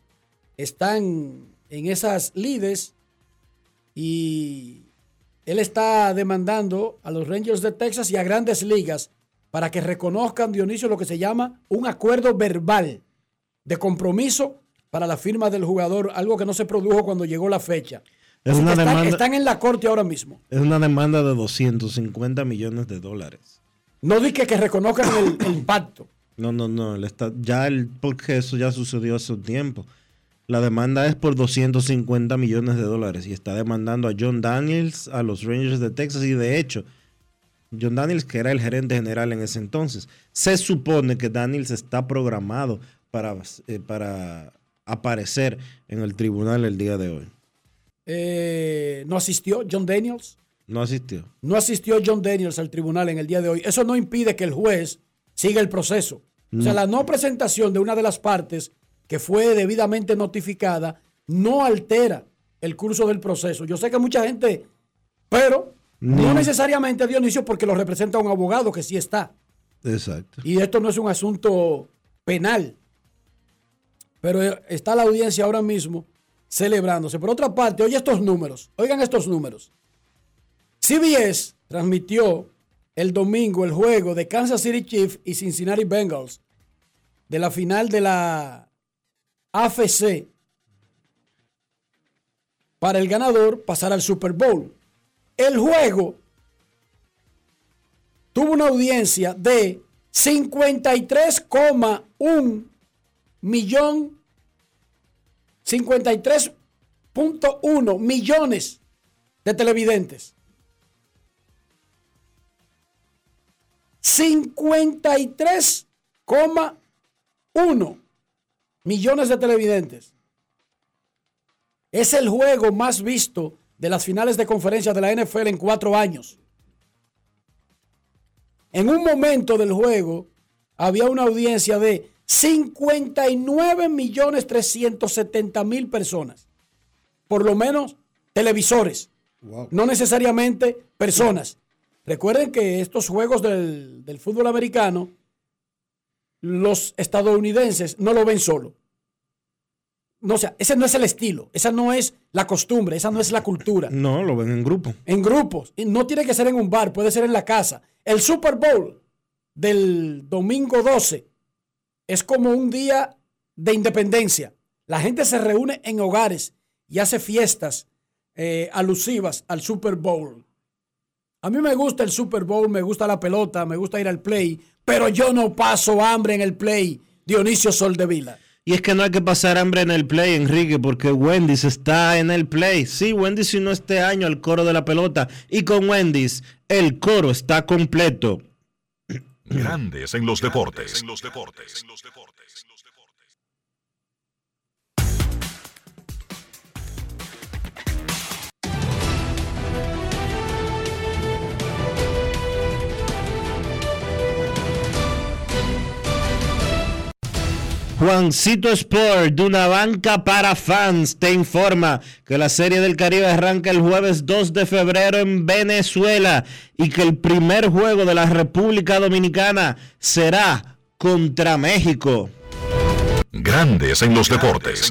están en esas lides y él está demandando a los Rangers de Texas y a grandes ligas para que reconozcan, Dionisio, lo que se llama un acuerdo verbal de compromiso para la firma del jugador, algo que no se produjo cuando llegó la fecha. Es una están, demanda- están en la corte ahora mismo. Es una demanda de 250 millones de dólares. No dije que reconozcan el, el impacto. No, no, no. está, ya el, porque eso ya sucedió hace un tiempo. La demanda es por 250 millones de dólares y está demandando a John Daniels, a los Rangers de Texas y de hecho, John Daniels, que era el gerente general en ese entonces, se supone que Daniels está programado para, eh, para aparecer en el tribunal el día de hoy. Eh, no asistió John Daniels. No asistió. No asistió John Daniels al tribunal en el día de hoy. Eso no impide que el juez siga el proceso. O sea, la no presentación de una de las partes que fue debidamente notificada no altera el curso del proceso. Yo sé que mucha gente, pero no, No. necesariamente Dionisio porque lo representa un abogado que sí está. Exacto. Y esto no es un asunto penal. Pero eh, está la audiencia ahora mismo celebrándose. Por otra parte, oye estos números. Oigan estos números. CBS transmitió el domingo el juego de Kansas City Chiefs y Cincinnati Bengals de la final de la AFC para el ganador pasar al Super Bowl. El juego tuvo una audiencia de 53,1 millón 53.1 millones de televidentes. 53,1 millones de televidentes. Es el juego más visto de las finales de conferencia de la NFL en cuatro años. En un momento del juego había una audiencia de 59 millones 370 mil personas. Por lo menos televisores. No necesariamente personas. Recuerden que estos juegos del, del fútbol americano, los estadounidenses no lo ven solo. No, o sea, ese no es el estilo, esa no es la costumbre, esa no es la cultura. No, lo ven en grupo. En grupos. Y no tiene que ser en un bar, puede ser en la casa. El Super Bowl del domingo 12 es como un día de independencia. La gente se reúne en hogares y hace fiestas eh, alusivas al Super Bowl. A mí me gusta el Super Bowl, me gusta la pelota, me gusta ir al play, pero yo no paso hambre en el play. Dionisio Soldevila. Y es que no hay que pasar hambre en el play, Enrique, porque Wendy's está en el play. Sí, Wendy's unió este año al coro de la pelota. Y con Wendy's, el coro está completo. Grandes en los deportes. Juancito Sport, de una banca para fans, te informa que la Serie del Caribe arranca el jueves 2 de febrero en Venezuela y que el primer juego de la República Dominicana será contra México. Grandes en los deportes.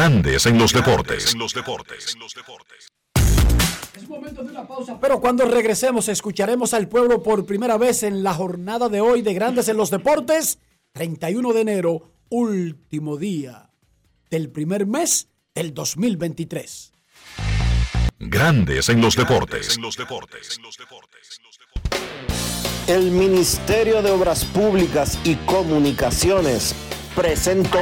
Grandes en los deportes. Es momento de una pausa, pero cuando regresemos escucharemos al pueblo por primera vez en la jornada de hoy de Grandes en los Deportes 31 de enero, último día del primer mes del 2023. Grandes en los deportes. El Ministerio de Obras Públicas y Comunicaciones presentó.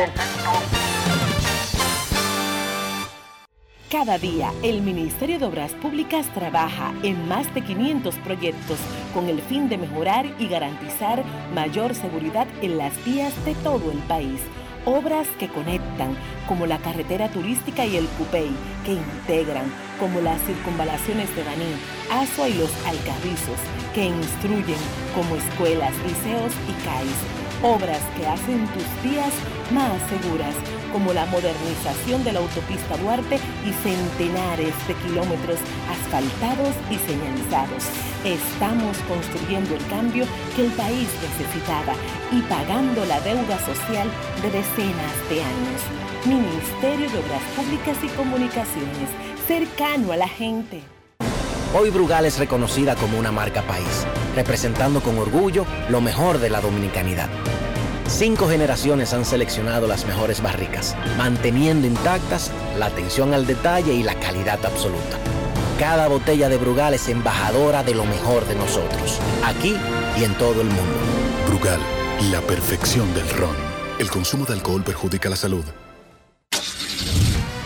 Cada día, el Ministerio de Obras Públicas trabaja en más de 500 proyectos con el fin de mejorar y garantizar mayor seguridad en las vías de todo el país. Obras que conectan, como la carretera turística y el Cupey, que integran, como las circunvalaciones de Baní, Asua y los Alcarrizos, que instruyen, como escuelas, liceos y CAIS Obras que hacen tus días más seguras, como la modernización de la autopista Duarte y centenares de kilómetros asfaltados y señalizados. Estamos construyendo el cambio que el país necesitaba y pagando la deuda social de decenas de años. Ministerio de Obras Públicas y Comunicaciones, cercano a la gente. Hoy Brugal es reconocida como una marca país, representando con orgullo lo mejor de la dominicanidad. Cinco generaciones han seleccionado las mejores barricas, manteniendo intactas la atención al detalle y la calidad absoluta. Cada botella de Brugal es embajadora de lo mejor de nosotros, aquí y en todo el mundo. Brugal, la perfección del ron. El consumo de alcohol perjudica la salud.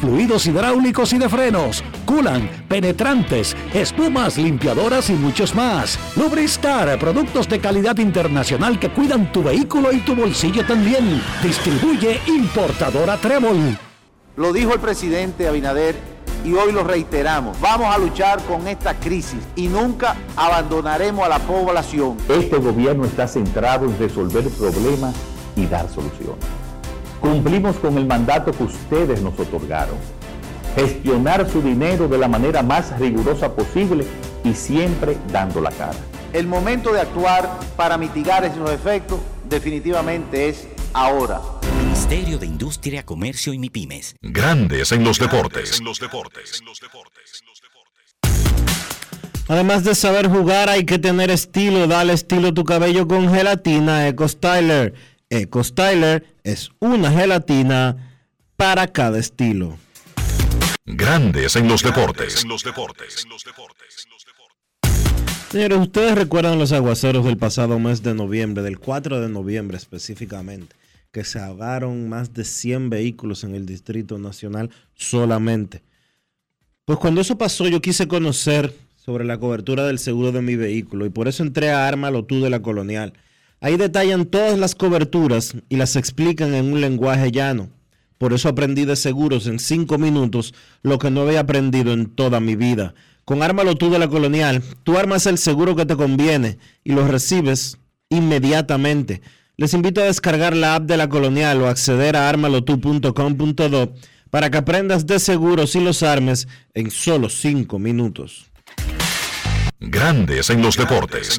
fluidos hidráulicos y de frenos, culan, penetrantes, espumas, limpiadoras y muchos más. Lubristar, productos de calidad internacional que cuidan tu vehículo y tu bolsillo también. Distribuye importadora Trébol. Lo dijo el presidente Abinader y hoy lo reiteramos. Vamos a luchar con esta crisis y nunca abandonaremos a la población. Este gobierno está centrado en resolver problemas y dar soluciones. Cumplimos con el mandato que ustedes nos otorgaron. Gestionar su dinero de la manera más rigurosa posible y siempre dando la cara. El momento de actuar para mitigar esos efectos definitivamente es ahora. Ministerio de Industria, Comercio y MIPIMES. Grandes en los deportes. Además de saber jugar, hay que tener estilo. Dale estilo a tu cabello con gelatina Eco Styler. Eco Styler es una gelatina para cada estilo. Grandes en los deportes. Señores, ustedes recuerdan los aguaceros del pasado mes de noviembre, del 4 de noviembre específicamente, que se ahogaron más de 100 vehículos en el Distrito Nacional solamente. Pues cuando eso pasó yo quise conocer sobre la cobertura del seguro de mi vehículo y por eso entré a Arma Tú de la Colonial Ahí detallan todas las coberturas y las explican en un lenguaje llano. Por eso aprendí de seguros en cinco minutos lo que no había aprendido en toda mi vida. Con Ármalo tú de la Colonial, tú armas el seguro que te conviene y lo recibes inmediatamente. Les invito a descargar la app de la Colonial o acceder a armalotu.com.do para que aprendas de seguros y los armes en solo cinco minutos. Grandes en los deportes.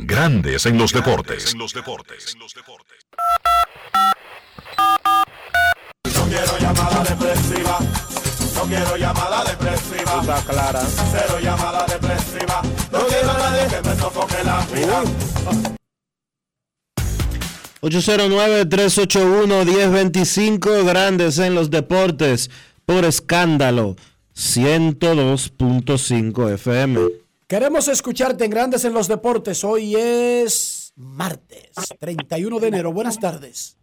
Grandes en los deportes. No quiero llamada depresiva. No quiero llamada depresiva. Está clara. Cero llamada depresiva. No quiero a nadie que me sofoque la vida. 809-381-1025, grandes en los deportes, por escándalo, 102.5 FM. Queremos escucharte en Grandes en los Deportes. Hoy es martes 31 de enero. Buenas tardes.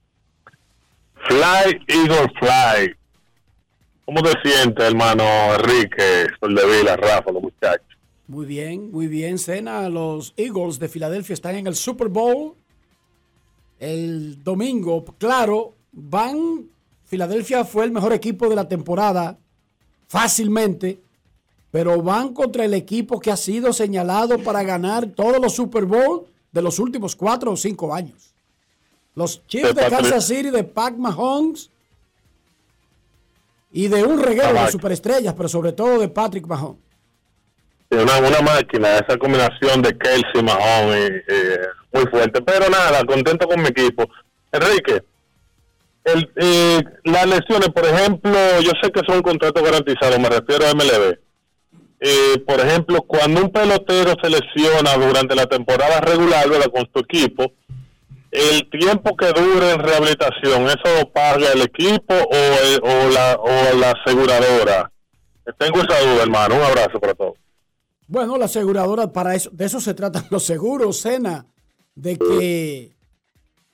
Fly, Eagle, Fly. ¿Cómo te sientes, hermano Enrique, Sol de Vila, Rafa, los muchachos? Muy bien, muy bien, Cena. Los Eagles de Filadelfia están en el Super Bowl. El domingo, claro, van. Filadelfia fue el mejor equipo de la temporada fácilmente, pero van contra el equipo que ha sido señalado para ganar todos los Super Bowl de los últimos cuatro o cinco años. Los Chiefs de Kansas City, de Pac Mahomes y de un reguero de superestrellas, pero sobre todo de Patrick Mahomes. Una, una máquina, esa combinación de Kelsey y Mahomes, eh, muy fuerte. Pero nada, contento con mi equipo. Enrique, el, eh, las lesiones, por ejemplo, yo sé que son contratos garantizados, me refiero a MLB. Eh, por ejemplo, cuando un pelotero se lesiona durante la temporada regular con su equipo, el tiempo que dure en rehabilitación, ¿eso lo paga el equipo o, o, la, o la aseguradora? Tengo esa duda, hermano. Un abrazo para todos. Bueno, la aseguradora para eso, de eso se tratan los seguros, Sena, de que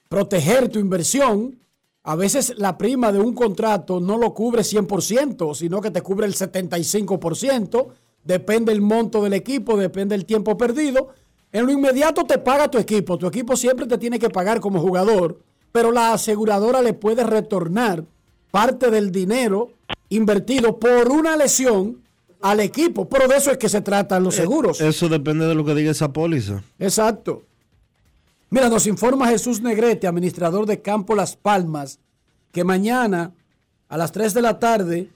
proteger tu inversión. A veces la prima de un contrato no lo cubre 100%, sino que te cubre el 75%. Depende el monto del equipo, depende el tiempo perdido. En lo inmediato te paga tu equipo. Tu equipo siempre te tiene que pagar como jugador, pero la aseguradora le puede retornar parte del dinero invertido por una lesión al equipo. Pero de eso es que se tratan los seguros. Eso depende de lo que diga esa póliza. Exacto. Mira, nos informa Jesús Negrete, administrador de Campo Las Palmas, que mañana a las 3 de la tarde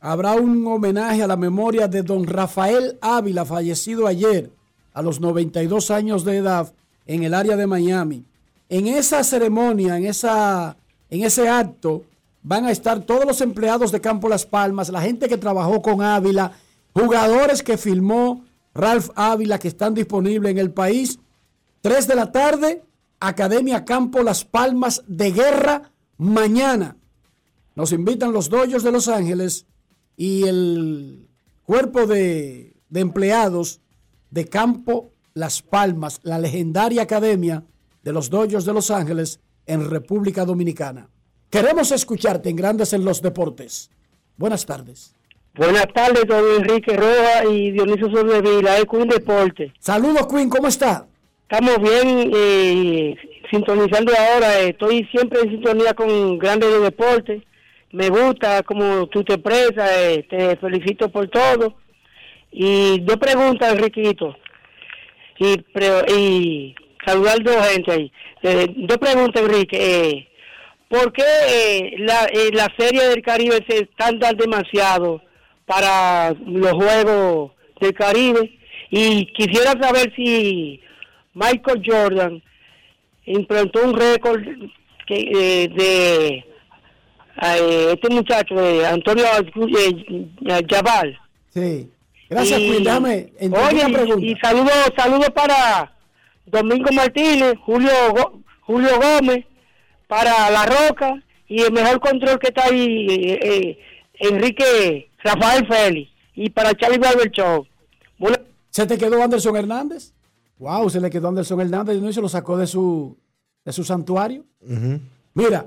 habrá un homenaje a la memoria de don Rafael Ávila, fallecido ayer a los 92 años de edad en el área de Miami. En esa ceremonia, en, esa, en ese acto, van a estar todos los empleados de Campo Las Palmas, la gente que trabajó con Ávila, jugadores que filmó Ralph Ávila que están disponibles en el país. 3 de la tarde, Academia Campo Las Palmas de Guerra, mañana. Nos invitan los doyos de Los Ángeles y el cuerpo de, de empleados de Campo Las Palmas, la legendaria academia de los doyos de Los Ángeles en República Dominicana. Queremos escucharte en Grandes en los Deportes. Buenas tardes. Buenas tardes, don Enrique Roja y Dionisio Sobrevila, el Queen Deporte. Saludos, Queen, ¿cómo está? Estamos bien, eh, sintonizando ahora. Estoy siempre en sintonía con Grandes de Deporte. Me gusta como tú te expresas, eh, te felicito por todo. Y dos preguntas, Enriquito. Y, pre- y saludar dos gente ahí. Eh, dos preguntas, Enrique. Eh, ¿Por qué eh, la, eh, la Serie del Caribe se tarda demasiado para los Juegos del Caribe? Y quisiera saber si Michael Jordan implantó un récord que, eh, de eh, este muchacho, de Antonio eh, Jabal. Sí. Gracias, Y-. Déjame Oye, y- pregunta. Y saludos saludo para Domingo Martínez, Julio Go- Julio Gómez, para La Roca y el mejor control que está ahí, eh, eh, Enrique Rafael Félix, y para Charlie Barber Show. ¿Se te quedó Anderson Hernández? Wow, se le quedó Anderson Hernández y no se lo sacó de su, de su santuario. Mira,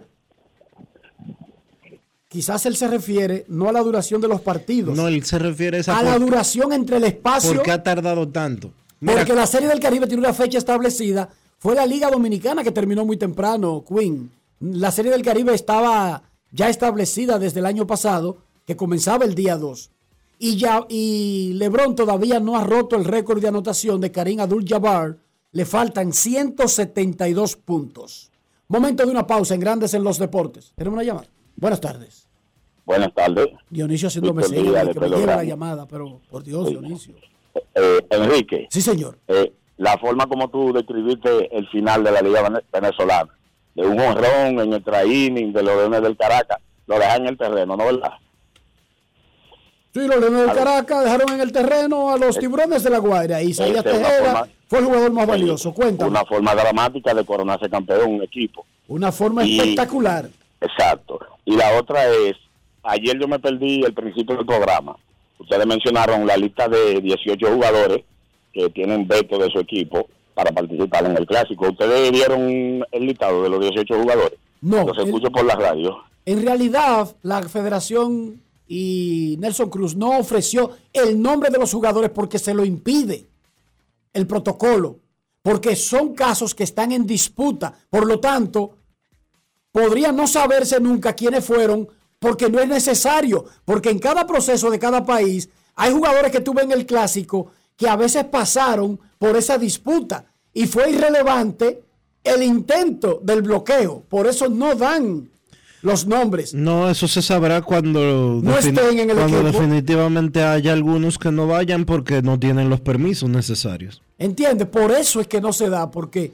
quizás él se refiere no a la duración de los partidos, No, él se refiere a esa a la duración entre el espacio. ¿Por qué ha tardado tanto? Mira, Porque la Serie del Caribe tiene una fecha establecida. Fue la Liga Dominicana que terminó muy temprano, Queen. La Serie del Caribe estaba ya establecida desde el año pasado, que comenzaba el día 2. Y, ya, y LeBron todavía no ha roto el récord de anotación de Karim Abdul-Jabbar. Le faltan 172 puntos. Momento de una pausa en Grandes en los Deportes. Tenemos una llamada. Buenas tardes. Buenas tardes. Dionisio haciéndome Víctor señas que me lleve la llamada, pero por Dios, Dionisio. Eh, Enrique. Sí, señor. Eh, la forma como tú describiste el final de la Liga Vene- Venezolana, de un honrón en el training de los Leones del Caracas, lo dejan en el terreno, ¿no verdad? Sí, los Leones del Caracas dejaron en el terreno a los tiburones de la Guaira. Y Isaías forma- fue el jugador más valioso. Cuéntame. Una forma dramática de coronarse campeón un equipo. Una forma Y- espectacular. Exacto. Y la otra es, ayer yo me perdí el principio del programa. Ustedes mencionaron la lista de 18 jugadores que tienen veto de su equipo para participar en el clásico. ¿Ustedes vieron el listado de los 18 jugadores? No. Los escucho por la radio. En realidad, la federación y Nelson Cruz no ofreció el nombre de los jugadores porque se lo impide el protocolo, porque son casos que están en disputa. Por lo tanto, podría no saberse nunca quiénes fueron porque no es necesario, porque en cada proceso de cada país hay jugadores que tuve en el clásico que a veces pasaron por esa disputa y fue irrelevante el intento del bloqueo. Por eso no dan los nombres. No, eso se sabrá cuando, No estén en el cuando equipo. definitivamente haya algunos que no vayan porque no tienen los permisos necesarios. ¿Entiendes? Por eso es que no se da, porque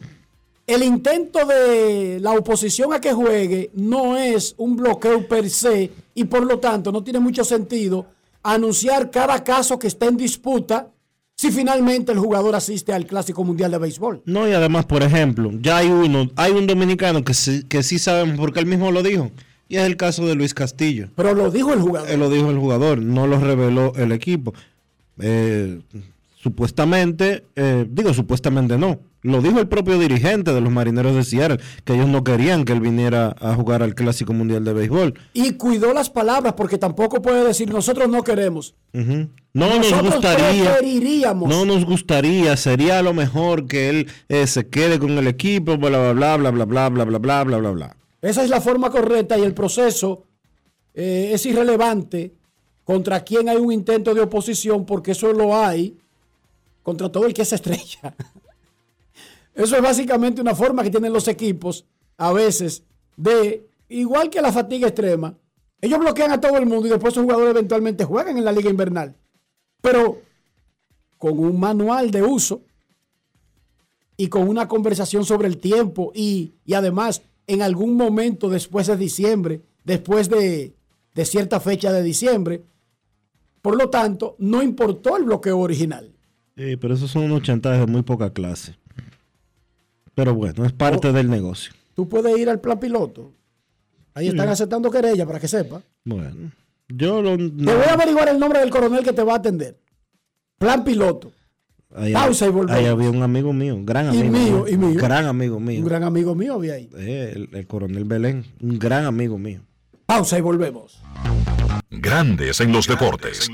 el intento de la oposición a que juegue no es un bloqueo per se y por lo tanto no tiene mucho sentido anunciar cada caso que esté en disputa si finalmente el jugador asiste al Clásico Mundial de Béisbol. No, y además, por ejemplo, ya hay uno, hay un dominicano que sí, que sí sabemos porque él mismo lo dijo. Y es el caso de Luis Castillo. Pero lo dijo el jugador. Eh, lo dijo el jugador, no lo reveló el equipo. Eh, supuestamente, eh, digo supuestamente no, lo dijo el propio dirigente de los marineros de Seattle, que ellos no querían que él viniera a jugar al Clásico Mundial de Béisbol. Y cuidó las palabras porque tampoco puede decir nosotros no queremos. No nos gustaría. preferiríamos. No nos gustaría, sería lo mejor que él eh, se quede con el equipo, bla bla bla bla bla bla bla bla bla bla bla bla. Esa es la forma correcta y el proceso eh, es irrelevante contra quien hay un intento de oposición porque eso lo hay contra todo el que es estrella. Eso es básicamente una forma que tienen los equipos a veces de, igual que la fatiga extrema, ellos bloquean a todo el mundo y después esos jugadores eventualmente juegan en la liga invernal. Pero con un manual de uso y con una conversación sobre el tiempo y, y además en algún momento después de diciembre, después de, de cierta fecha de diciembre, por lo tanto, no importó el bloqueo original. Sí, pero esos son unos chantajes de muy poca clase. Pero bueno, es parte del negocio. Tú puedes ir al plan piloto. Ahí Sí. están aceptando querella para que sepa. Bueno, yo lo. Te voy a averiguar el nombre del coronel que te va a atender. Plan piloto. Ahí, Pausa y volvemos. ahí había un amigo mío, un gran Y amigo mío, y mío. Gran amigo mío. Un gran amigo mío había ahí. Eh, el, el coronel Belén, un gran amigo mío. Pausa y volvemos. Grandes en los deportes. En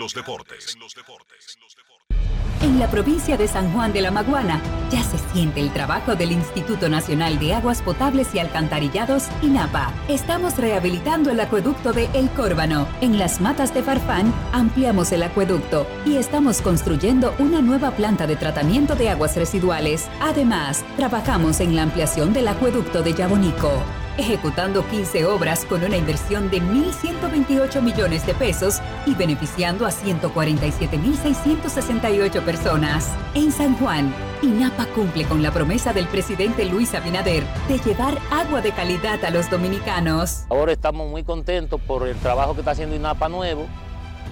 la provincia de San Juan de la Maguana ya se siente el trabajo del Instituto Nacional de Aguas Potables y Alcantarillados, INAPA. Estamos rehabilitando el acueducto de El Córbano. En las matas de Farfán ampliamos el acueducto y estamos construyendo una nueva planta de tratamiento de aguas residuales. Además, trabajamos en la ampliación del acueducto de Yabonico ejecutando 15 obras con una inversión de 1.128 millones de pesos y beneficiando a 147.668 personas. En San Juan, INAPA cumple con la promesa del presidente Luis Abinader de llevar agua de calidad a los dominicanos. Ahora estamos muy contentos por el trabajo que está haciendo INAPA Nuevo,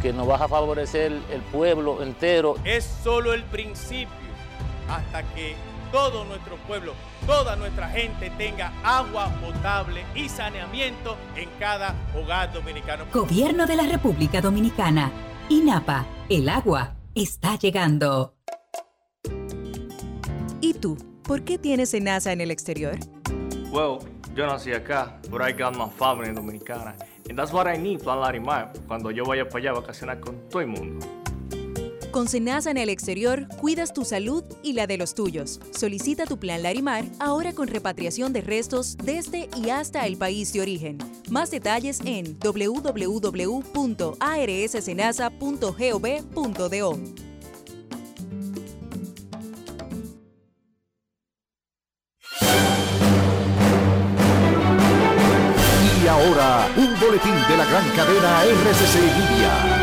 que nos va a favorecer el pueblo entero. Es solo el principio hasta que todo nuestro pueblo, toda nuestra gente tenga agua potable y saneamiento en cada hogar dominicano. Gobierno de la República Dominicana. INAPA, el agua está llegando. ¿Y tú? ¿Por qué tienes enaza en el exterior? Well, yo nací acá, but I got my family dominicana. And that's what I need, Plan Larimar, cuando yo vaya para allá a vacacionar con todo el mundo. Con Senasa en el exterior, cuidas tu salud y la de los tuyos. Solicita tu plan Larimar ahora con repatriación de restos desde y hasta el país de origen. Más detalles en www.arssenasa.gov.do. Y ahora, un boletín de la gran cadena RCC Media.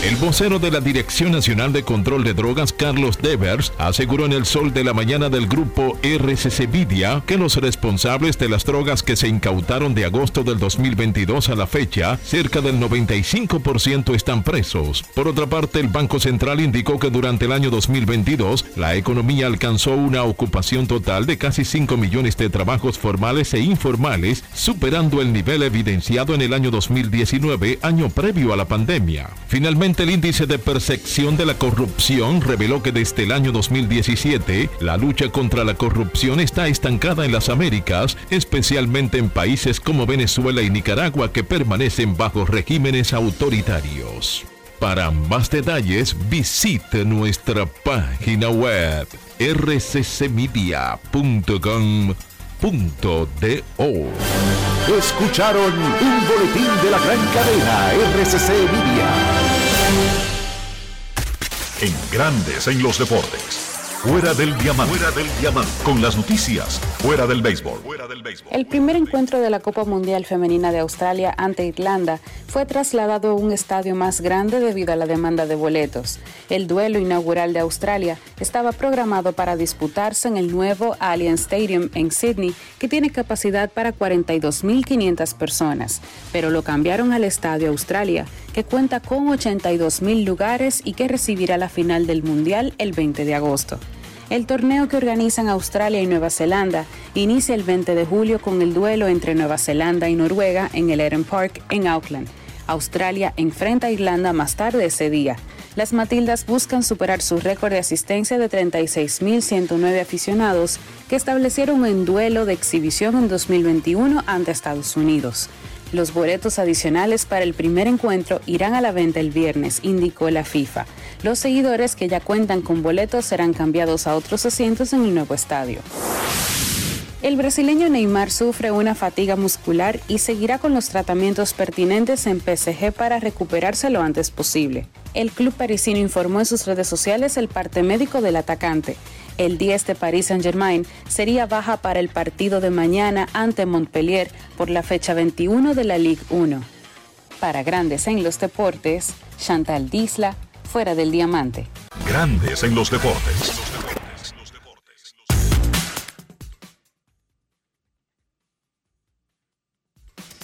El vocero de la Dirección Nacional de Control de Drogas, Carlos Devers, aseguró en el sol de la mañana del grupo RCC Vidia que los responsables de las drogas que se incautaron de agosto del 2022 a la fecha, cerca del 95% están presos. Por otra parte, el Banco Central indicó que durante el año 2022 la economía alcanzó una ocupación total de casi 5 millones de trabajos formales e informales, superando el nivel evidenciado en el año 2019, año previo a la pandemia. Finalmente, El índice de percepción de la corrupción reveló que desde el año 2017 la lucha contra la corrupción está estancada en las Américas, especialmente en países como Venezuela y Nicaragua que permanecen bajo regímenes autoritarios. Para más detalles visite nuestra página web rccmedia.com.do. Escucharon un boletín de la gran cadena RCC Media. En Grandes en los Deportes. Fuera del diamante. Fuera del diamante. Con las noticias. Fuera del béisbol. El primer encuentro de la Copa Mundial Femenina de Australia ante Irlanda fue trasladado a un estadio más grande debido a la demanda de boletos. El duelo inaugural de Australia estaba programado para disputarse en el nuevo Allianz Stadium en Sydney, que tiene capacidad para 42.500 personas, pero lo cambiaron al Estadio Australia, que cuenta con 82.000 lugares y que recibirá la final del Mundial el 20 de agosto. El torneo que organizan Australia y Nueva Zelanda inicia el 20 de julio con el duelo entre Nueva Zelanda y Noruega en el Eden Park en Auckland. Australia enfrenta a Irlanda más tarde ese día. Las Matildas buscan superar su récord de asistencia de 36.109 aficionados que establecieron un duelo de exhibición en 2021 ante Estados Unidos. Los boletos adicionales para el primer encuentro irán a la venta el viernes, indicó la FIFA. Los seguidores que ya cuentan con boletos serán cambiados a otros asientos en el nuevo estadio. El brasileño Neymar sufre una fatiga muscular y seguirá con los tratamientos pertinentes en PSG para recuperarse lo antes posible. El club parisino informó en sus redes sociales el parte médico del atacante. El 10 de Paris Saint-Germain sería baja para el partido de mañana ante Montpellier por la fecha 21 de la Ligue 1. Para Grandes en los Deportes, Chantal Disla, fuera del diamante. Grandes en los deportes.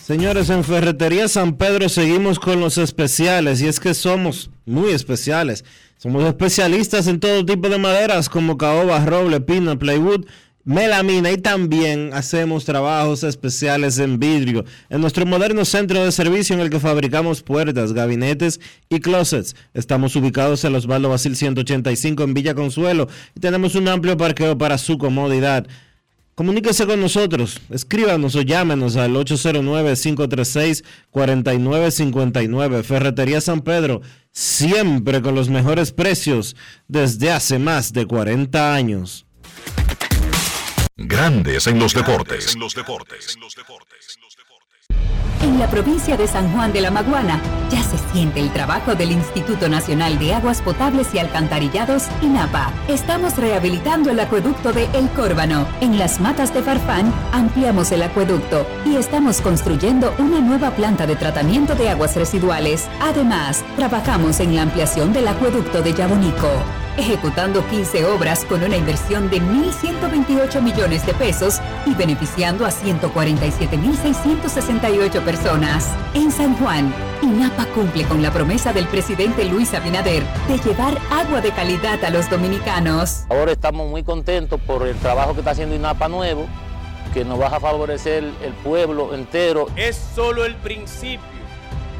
Señores, en Ferretería San Pedro seguimos con los especiales y es que somos muy especiales. Somos especialistas en todo tipo de maderas como caoba, roble, pino, plywood, melamina y también hacemos trabajos especiales en vidrio en nuestro moderno centro de servicio en el que fabricamos puertas, gabinetes y closets. Estamos ubicados en los Osvaldo Basil 185 en Villa Consuelo y tenemos un amplio parqueo para su comodidad. Comuníquese con nosotros, escríbanos o llámenos al 809-536-4959. Ferretería San Pedro, siempre con los mejores precios desde hace más de 40 años. Grandes en los deportes. En la provincia de San Juan de la Maguana ya se siente el trabajo del Instituto Nacional de Aguas Potables y Alcantarillados, INAPA. Estamos rehabilitando el acueducto de El Córbano. En las matas de Farfán ampliamos el acueducto y estamos construyendo una nueva planta de tratamiento de aguas residuales. Además, trabajamos en la ampliación del acueducto de Yabonico ejecutando 15 obras con una inversión de 1.128 millones de pesos y beneficiando a 147.668 personas. En San Juan, INAPA cumple con la promesa del presidente Luis Abinader de llevar agua de calidad a los dominicanos. Ahora estamos muy contentos por el trabajo que está haciendo INAPA nuevo, que nos va a favorecer el pueblo entero. Es solo el principio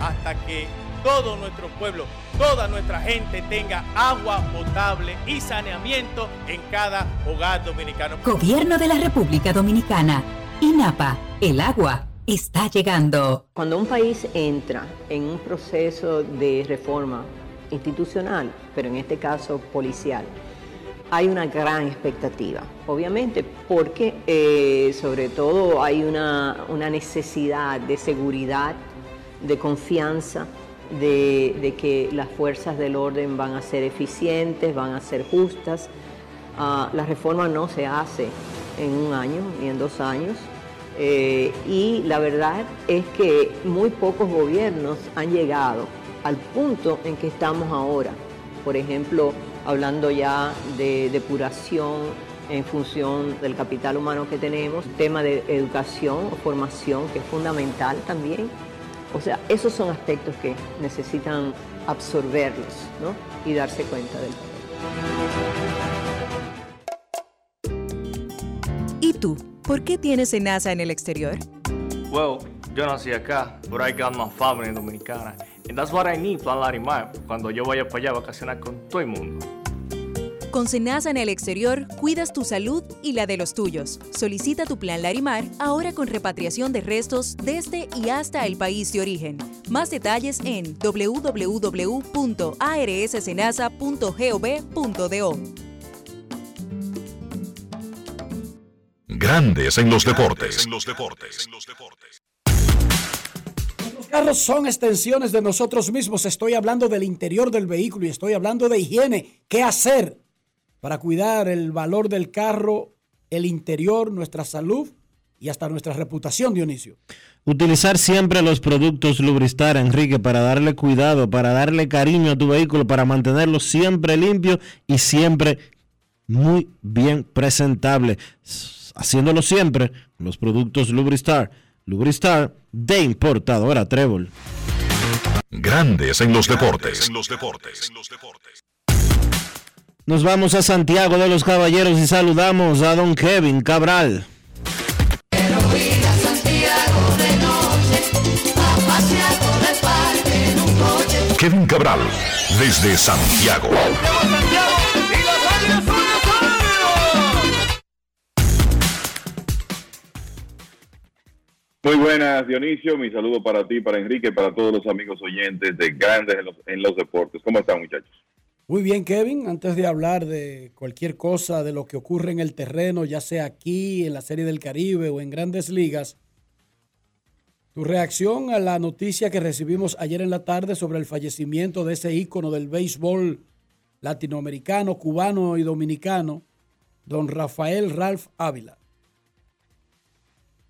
hasta que todo nuestro pueblo, toda nuestra gente tenga agua potable y saneamiento en cada hogar dominicano. Gobierno de la República Dominicana. INAPA, el agua está llegando. Cuando un país entra en un proceso de reforma institucional, pero en este caso policial, hay una gran expectativa, obviamente, porque eh, sobre todo hay una, una necesidad de seguridad, de confianza, de, que las fuerzas del orden van a ser eficientes, van a ser justas. Ah, la reforma no se hace en un año ni en dos años. Eh, y la verdad es que muy pocos gobiernos han llegado al punto en que estamos ahora. Por ejemplo, hablando ya de depuración en función del capital humano que tenemos, tema de educación o formación que es fundamental también o sea, esos son aspectos que necesitan absorberlos ¿no? y darse cuenta del ¿Y tú? ¿Por qué tienes NASA en el exterior? Well, yo nací acá, but I got my family dominicana. And that's what I need, Plan Larimar, cuando yo vaya para allá a vacacionar con todo el mundo. Con Senasa en el exterior, cuidas tu salud y la de los tuyos. Solicita tu plan Larimar ahora con repatriación de restos desde y hasta el país de origen. Más detalles en www.arssenasa.gov.do. Grandes en los deportes. Los carros son extensiones de nosotros mismos. Estoy hablando del interior del vehículo y estoy hablando de higiene. ¿Qué hacer para cuidar el valor del carro, el interior, nuestra salud y hasta nuestra reputación, Dionisio? Utilizar siempre los productos Lubristar, Enrique, para darle cuidado, para darle cariño a tu vehículo, para mantenerlo siempre limpio y siempre muy bien presentable. Haciéndolo siempre, los productos Lubristar. Lubristar de importadora Trébol. Grandes en los deportes. Nos vamos a Santiago de los Caballeros y saludamos a don Kevin Cabral. Kevin Cabral, desde Santiago. Muy buenas, Dionisio. Mi saludo para ti, para Enrique, para todos los amigos oyentes de Grandes en los, en los Deportes. ¿Cómo están, muchachos? Muy bien, Kevin. Antes de hablar de cualquier cosa, de lo que ocurre en el terreno, ya sea aquí, en la Serie del Caribe o en grandes ligas, tu reacción a la noticia que recibimos ayer en la tarde sobre el fallecimiento de ese ícono del béisbol latinoamericano, cubano y dominicano, don Rafael Ralph Ávila.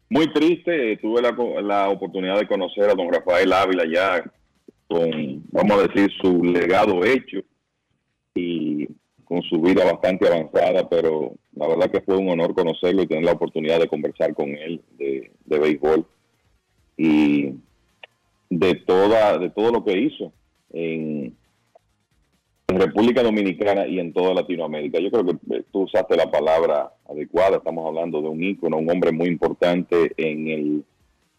Muy triste, tuve la, la oportunidad de conocer a don Rafael Ávila ya con, vamos a decir, su legado hecho y con su vida bastante avanzada, pero la verdad que fue un honor conocerlo y tener la oportunidad de conversar con él de, de béisbol. Y de toda de todo lo que hizo en, República Dominicana y en toda Latinoamérica. Yo creo que tú usaste la palabra adecuada, estamos hablando de un ícono, un hombre muy importante en el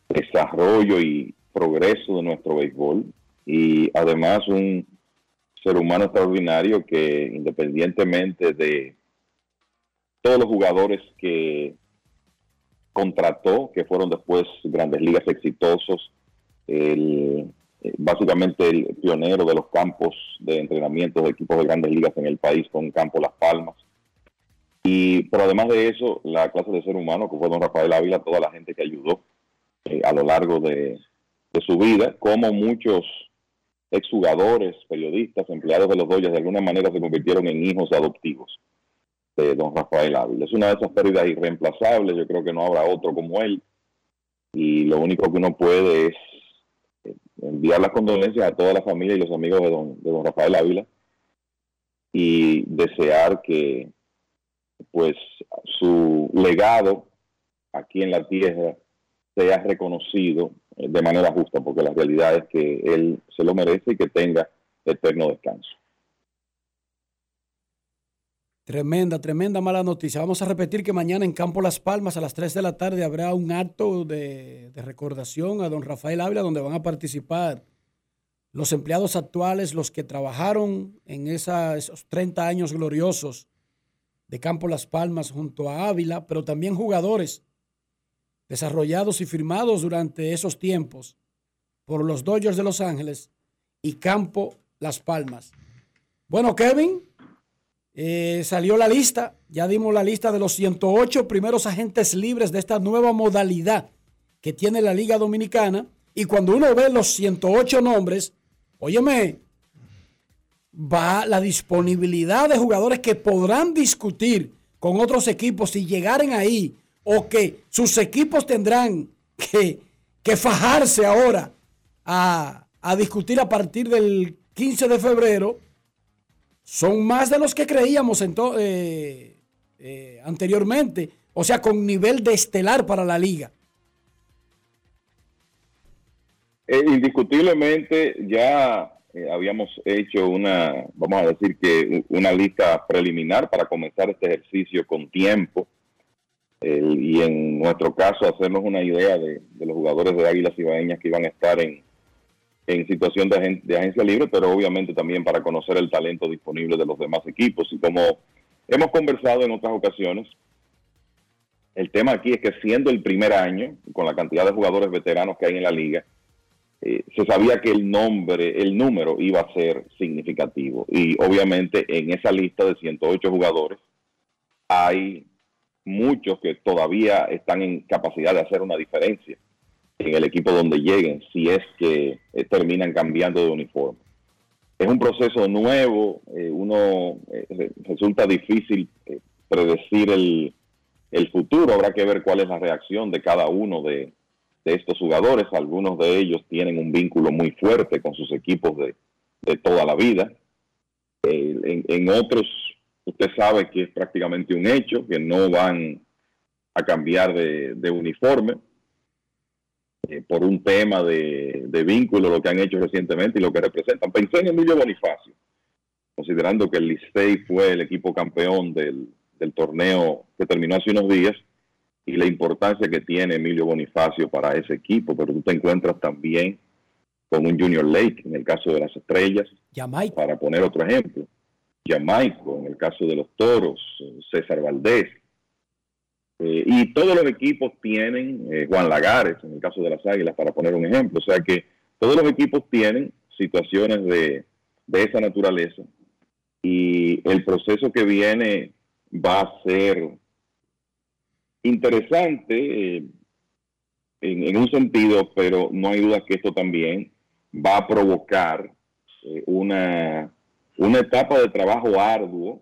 desarrollo y progreso de nuestro béisbol. Y además un ser humano extraordinario que independientemente de todos los jugadores que contrató, que fueron después grandes ligas exitosos, el, básicamente el pionero de los campos de entrenamiento de equipos de grandes ligas en el país con Campo Las Palmas. Y, pero además de eso, la clase de ser humano que fue don Rafael Ávila, toda la gente que ayudó eh, a lo largo de su vida, como muchos exjugadores, periodistas, empleados de los Dodgers, de alguna manera se convirtieron en hijos adoptivos de don Rafael Ávila. Es una de esas pérdidas irreemplazables, yo creo que no habrá otro como él. Y lo único que uno puede es eh, enviar las condolencias a toda la familia y los amigos de don, de don Rafael Ávila y desear que pues su legado aquí en la tierra sea reconocido de manera justa, porque la realidad es que él se lo merece y que tenga eterno descanso. Tremenda, tremenda mala noticia. Vamos a repetir que mañana en Campo Las Palmas a las 3 de la tarde habrá un acto de, de recordación a don Rafael Ávila donde van a participar los empleados actuales, los que trabajaron en esos 30 años gloriosos de Campo Las Palmas junto a Ávila, pero también jugadores desarrollados y firmados durante esos tiempos por los Dodgers de Los Ángeles y Campo Las Palmas. Bueno, Kevin, eh, salió la lista, ya dimos la lista de los 108 primeros agentes libres de esta nueva modalidad que tiene la Liga Dominicana. Y cuando uno ve los 108 nombres, óyeme, va la disponibilidad de jugadores que podrán discutir con otros equipos si llegaren ahí o que sus equipos tendrán que, que fajarse ahora a, a, discutir a partir del 15 de febrero son más de los que creíamos eh, eh, anteriormente, o sea, con nivel de estelar para la liga. Eh, indiscutiblemente ya eh, habíamos hecho una, vamos a decir que una lista preliminar para comenzar este ejercicio con tiempo y en nuestro caso hacernos una idea de, los jugadores de Águilas Ibaeñas que iban a estar en, en situación de agencia libre, pero obviamente también para conocer el talento disponible de los demás equipos. Y como hemos conversado en otras ocasiones, el tema aquí es que siendo el primer año, con la cantidad de jugadores veteranos que hay en la liga, eh, se sabía que el nombre, el número iba a ser significativo. Y obviamente en esa lista de 108 jugadores hay muchos que todavía están en capacidad de hacer una diferencia en el equipo donde lleguen, si es que eh, terminan cambiando de uniforme. Es un proceso nuevo, eh, uno eh, re- resulta difícil predecir el, futuro, habrá que ver cuál es la reacción de cada uno de, estos jugadores. Algunos de ellos tienen un vínculo muy fuerte con sus equipos de, toda la vida. En otros, usted sabe que es prácticamente un hecho, que no van a cambiar de, de uniforme eh, por un tema de, de vínculo, lo que han hecho recientemente y lo que representan. Pensé en Emilio Bonifacio, considerando que el Licey fue el equipo campeón del, del torneo que terminó hace unos días y la importancia que tiene Emilio Bonifacio para ese equipo, pero tú te encuentras también con un Junior Lake en el caso de las estrellas, para poner otro ejemplo, Jamaico en el caso de los toros, eh, César Valdés, eh, y todos los equipos tienen, eh, Juan Lagares en el caso de las Águilas, para poner un ejemplo, o sea que todos los equipos tienen situaciones de, de esa naturaleza. Y el proceso que viene va a ser interesante en, en un sentido, pero no hay duda que esto también va a provocar una, una etapa de trabajo arduo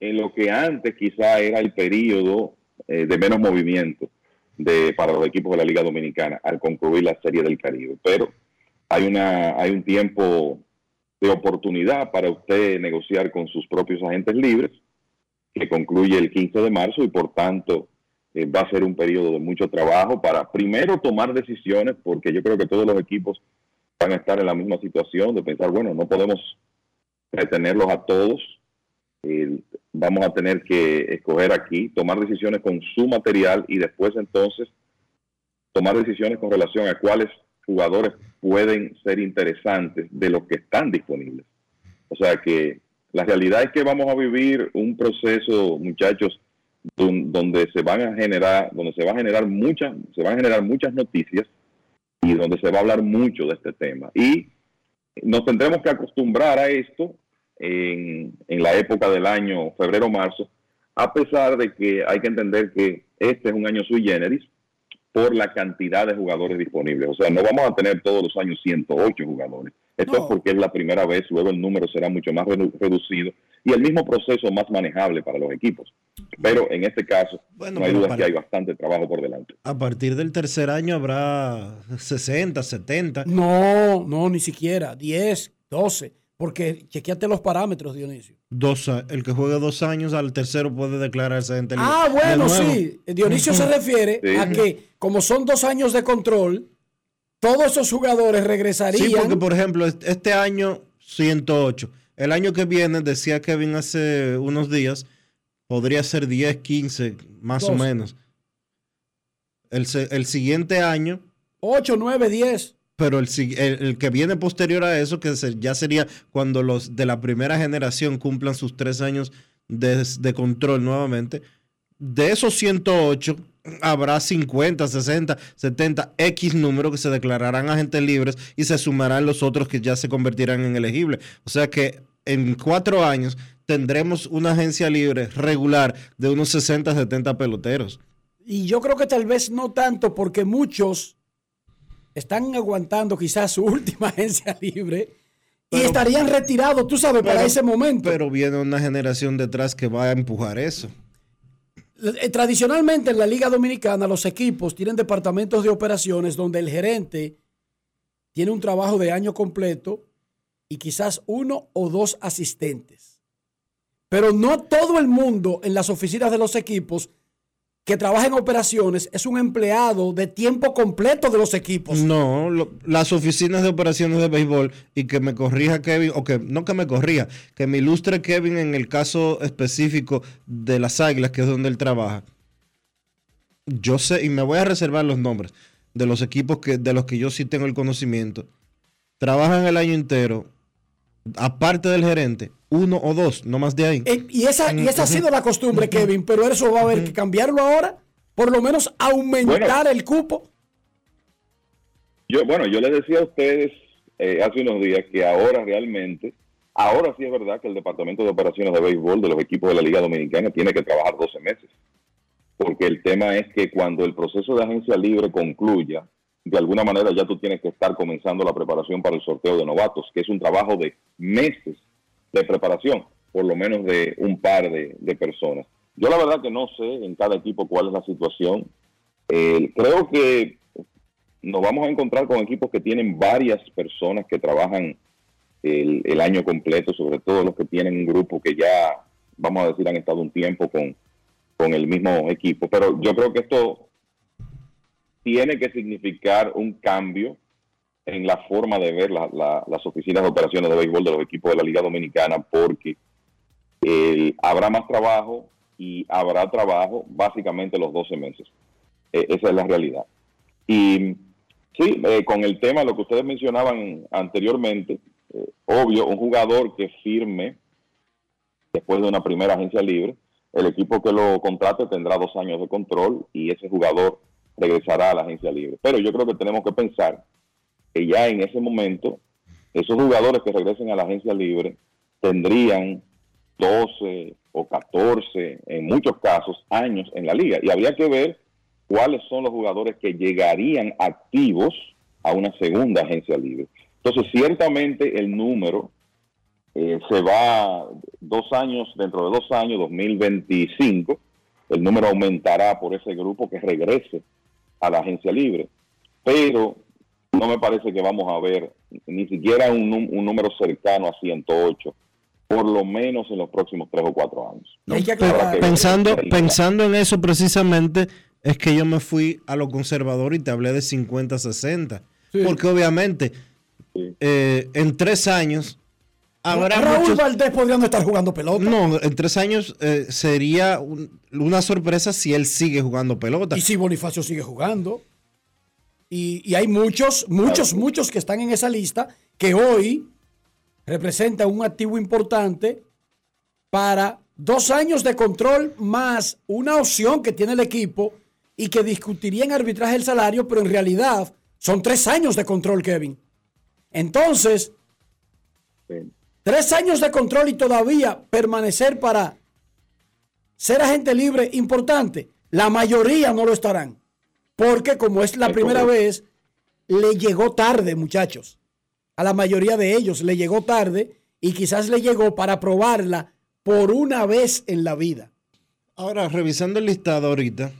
en lo que antes quizá era el periodo eh, de menos movimiento de, para los equipos de la Liga Dominicana al concluir la Serie del Caribe. Pero hay, una, hay un tiempo de oportunidad para usted negociar con sus propios agentes libres, que concluye el 15 de marzo y por tanto eh, va a ser un periodo de mucho trabajo para primero tomar decisiones, porque yo creo que todos los equipos van a estar en la misma situación de pensar, bueno, no podemos retenerlos a todos, vamos a tener que escoger aquí, tomar decisiones con su material y después entonces tomar decisiones con relación a cuáles jugadores pueden ser interesantes de los que están disponibles. O sea que la realidad es que vamos a vivir un proceso, muchachos, don- donde se van a generar, donde se va a generar muchas, se van a generar muchas noticias y donde se va a hablar mucho de este tema. Y nos tendremos que acostumbrar a esto en, en la época del año febrero-marzo, a pesar de que hay que entender que este es un año sui generis por la cantidad de jugadores disponibles. O sea, no vamos a tener todos los años 108 jugadores. Esto es porque es la primera vez, luego el número será mucho más redu- reducido y el mismo proceso más manejable para los equipos. Pero en este caso, Bueno, no hay duda para- que hay bastante trabajo por delante. A partir del tercer año habrá 60, 70. No, no, ni siquiera. 10, 12. Porque chequeate los parámetros, Dionisio. Dos, el que juegue dos años al tercero puede declararse libre. Ah, bueno, De sí. Dionisio se refiere Sí. a que, como son dos años de control, todos esos jugadores regresarían. Sí, porque por ejemplo, est- este año 108. El año que viene, decía Kevin hace unos días, podría ser 10, 15, más o 12. menos. El, el siguiente año, 8, 9, 10. pero el, el- el que viene posterior a eso, que se- ya sería cuando los de la primera generación cumplan sus tres años de, de control nuevamente, de esos 108 habrá 50, 60, 70, X número que se declararán agentes libres y se sumarán los otros que ya se convertirán en elegibles. O sea que en cuatro años tendremos una agencia libre regular de unos 60, 70 peloteros. Y yo creo que tal vez no tanto, porque muchos están aguantando quizás su última agencia libre y estarían retirados, tú sabes, para ese momento. Pero viene una generación detrás que va a empujar eso. Eh, Tradicionalmente en la Liga Dominicana los equipos tienen departamentos de operaciones donde el gerente tiene un trabajo de año completo y quizás uno o dos asistentes. Pero no todo el mundo en las oficinas de los equipos que trabaja en operaciones es un empleado de tiempo completo de los equipos. No, las oficinas de operaciones de béisbol y que me corrija Kevin, o que no que me corrija, que me ilustre Kevin en el caso específico de las águilas, que es donde él trabaja. Yo sé, y me voy a reservar los nombres de los equipos que, de los que yo sí tengo el conocimiento. trabajan el año entero, aparte del gerente, uno o dos, no más de ahí. Eh, y esa, y esa ha sido la costumbre, Kevin, pero eso va a haber que cambiarlo ahora, por lo menos aumentar el cupo. Yo, bueno, yo les decía a ustedes eh, hace unos días que ahora realmente, ahora sí es verdad que el Departamento de Operaciones de Béisbol de los equipos de la Liga Dominicana tiene que trabajar 12 meses. Porque el tema es que cuando el proceso de agencia libre concluya, de alguna manera ya tú tienes que estar comenzando la preparación para el sorteo de novatos, que es un trabajo de meses de preparación, por lo menos de un par de, personas. Yo la verdad que no sé en cada equipo cuál es la situación. Eh, creo que nos vamos a encontrar con equipos que tienen varias personas que trabajan el, el, año completo, sobre todo los que tienen un grupo que ya, vamos a decir, han estado un tiempo con, con el mismo equipo. Pero yo creo que esto tiene que significar un cambio en la forma de ver la, la, las oficinas de operaciones de béisbol de los equipos de la Liga Dominicana, porque eh, habrá más trabajo y habrá trabajo básicamente los 12 meses. Eh, esa es la realidad. Y sí, eh, con el tema, lo que ustedes mencionaban anteriormente, obvio, un jugador que firme después de una primera agencia libre, el equipo que lo contrate tendrá dos años de control y ese jugador regresará a la agencia libre. Pero yo creo que tenemos que pensar que ya en ese momento, esos jugadores que regresen a la agencia libre tendrían 12 o 14, en muchos casos, años en la liga. Y habría que ver cuáles son los jugadores que llegarían activos a una segunda agencia libre. Entonces, ciertamente el número eh, se va dos años, dentro de dos años, 2025, el número aumentará por ese grupo que regrese a la agencia libre. Pero no me parece que vamos a ver ni siquiera un, un número cercano a 108 por lo menos en los próximos tres o cuatro años. No, pensando, pensando en eso precisamente, es que yo me fui a lo conservador y te hablé de 50-60. Sí. Porque obviamente eh, en tres años habrá Raúl muchos... Valdés podría no estar jugando pelota. No, en tres años eh, sería un, una sorpresa si él sigue jugando pelota. Y si Bonifacio sigue jugando. Y, y hay muchos, muchos, claro. muchos que están en esa lista que hoy representa un activo importante para dos años de control más una opción que tiene el equipo y que discutiría en arbitraje el salario, pero en realidad son tres años de control, Kevin. Entonces. Tres años de control y todavía permanecer para ser agente libre importante. La mayoría no lo estarán. Porque como es la primera vez, le llegó tarde, muchachos a la mayoría de ellos le llegó tarde y quizás le llegó para probarla por una vez en la vida. Ahora, revisando el listado ahorita,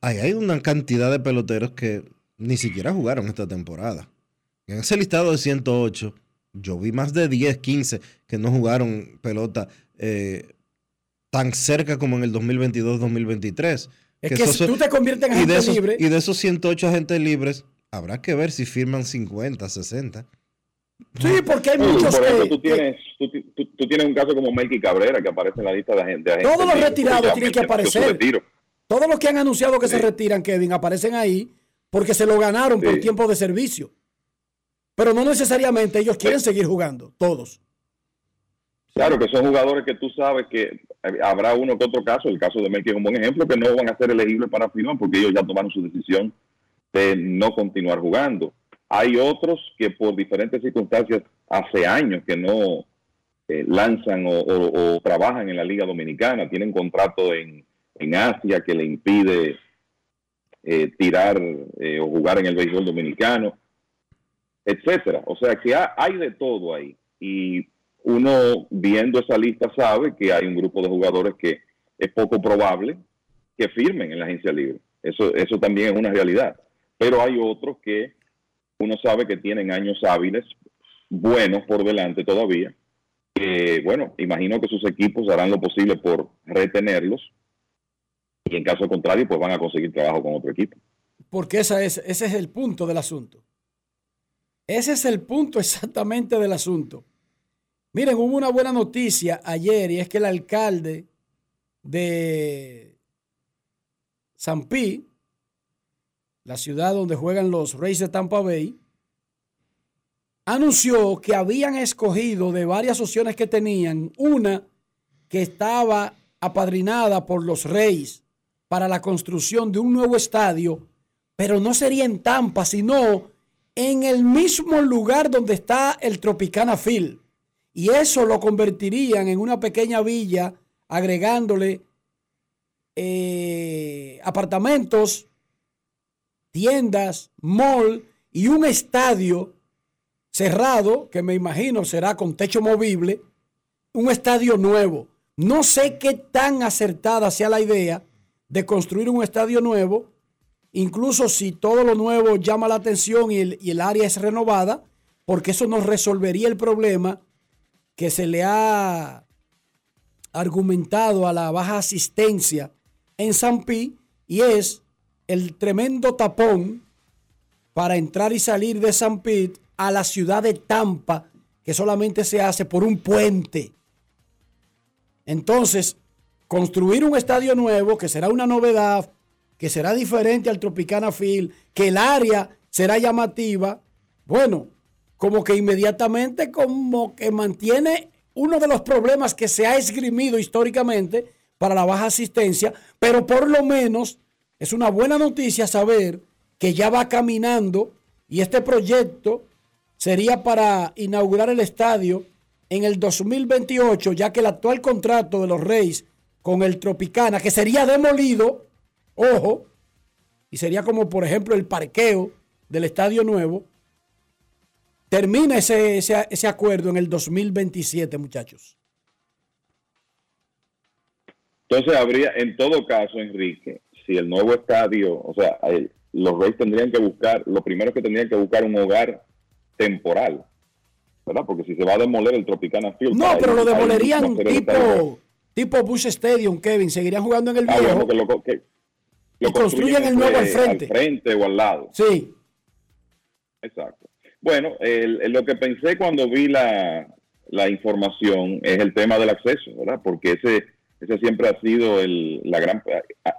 hay, hay una cantidad de peloteros que ni siquiera jugaron esta temporada. En ese listado de 108, yo vi más de 10, 15 que no jugaron pelota eh, tan cerca como en el 2022-2023. Es que, que si tú te conviertes en agente esos, libre. Y de esos 108 agentes libres, habrá que ver si firman 50, 60. Sí, porque hay muchos por ejemplo, que, tú, tienes, tú, tú, tú, tienes un caso como Melky Cabrera que aparece en la lista de agentes. Todos los retirados tienen que aparecer. Todos los que han anunciado que sí. se retiran, Kevin, aparecen ahí porque se lo ganaron sí. por tiempo de servicio. Pero no necesariamente ellos quieren seguir jugando, todos. Claro que son jugadores que tú sabes que habrá uno que otro caso, el caso de Melky es un buen ejemplo, que no van a ser elegibles para firmar porque ellos ya tomaron su decisión de no continuar jugando. Hay otros que por diferentes circunstancias hace años que no eh, lanzan o, trabajan en la Liga Dominicana, tienen contrato en, en Asia que le impide eh, tirar eh, o jugar en el béisbol dominicano, etcétera. O sea que ha, hay de todo ahí. Y uno viendo esa lista sabe que hay un grupo de jugadores que es poco probable que firmen en la agencia libre. Eso, eso también es una realidad pero hay otros que uno sabe que tienen años hábiles buenos por delante todavía. Bueno, imagino que sus equipos harán lo posible por retenerlos y en caso contrario, pues van a conseguir trabajo con otro equipo. Porque esa es, ese es el punto del asunto. Ese es el punto exactamente del asunto. Miren, hubo una buena noticia ayer y es que el alcalde de San Pi, la ciudad donde juegan los Rays de Tampa Bay, anunció que habían escogido de varias opciones que tenían, una que estaba apadrinada por los Reyes para la construcción de un nuevo estadio, pero no sería en Tampa, sino en el mismo lugar donde está el Tropicana Field. Y eso lo convertirían en una pequeña villa, agregándole eh, apartamentos, tiendas, mall y un estadio cerrado, que me imagino será con techo movible, un estadio nuevo. No sé qué tan acertada sea la idea de construir un estadio nuevo, incluso si todo lo nuevo llama la atención y el, área es renovada, porque eso nos resolvería el problema que se le ha argumentado a la baja asistencia en San Pi y es el tremendo tapón para entrar y salir de San a la ciudad de Tampa, que solamente se hace por un puente. Entonces, construir un estadio nuevo, que será una novedad, que será diferente al Tropicana Field, que el área será llamativa, bueno, como que inmediatamente como que mantiene uno de los problemas que se ha esgrimido históricamente para la baja asistencia, pero por lo menos es una buena noticia saber que ya va caminando y este proyecto sería para inaugurar el estadio en el 2028, ya que el actual contrato de los Reyes con el Tropicana, que sería demolido, ojo, y sería como por ejemplo el parqueo del estadio nuevo, termina ese, ese, ese acuerdo en el 2027, muchachos. Entonces habría, en todo caso, Enrique, si el nuevo estadio, o sea, los Reyes tendrían que buscar, lo primero que tendrían que buscar un hogar temporal, ¿verdad? Porque si se va a demoler el Tropicana Field. No, pero lo demolerían tipo, tipo Bush Stadium, Kevin. Seguirían jugando en el ah, viejo. Bueno, que lo, que, y construyen el nuevo al frente. Al frente o al lado. Sí. Exacto. Bueno, el, el, lo que pensé cuando vi la, la información es el tema del acceso, ¿verdad? Porque ese esa siempre ha sido el, la gran,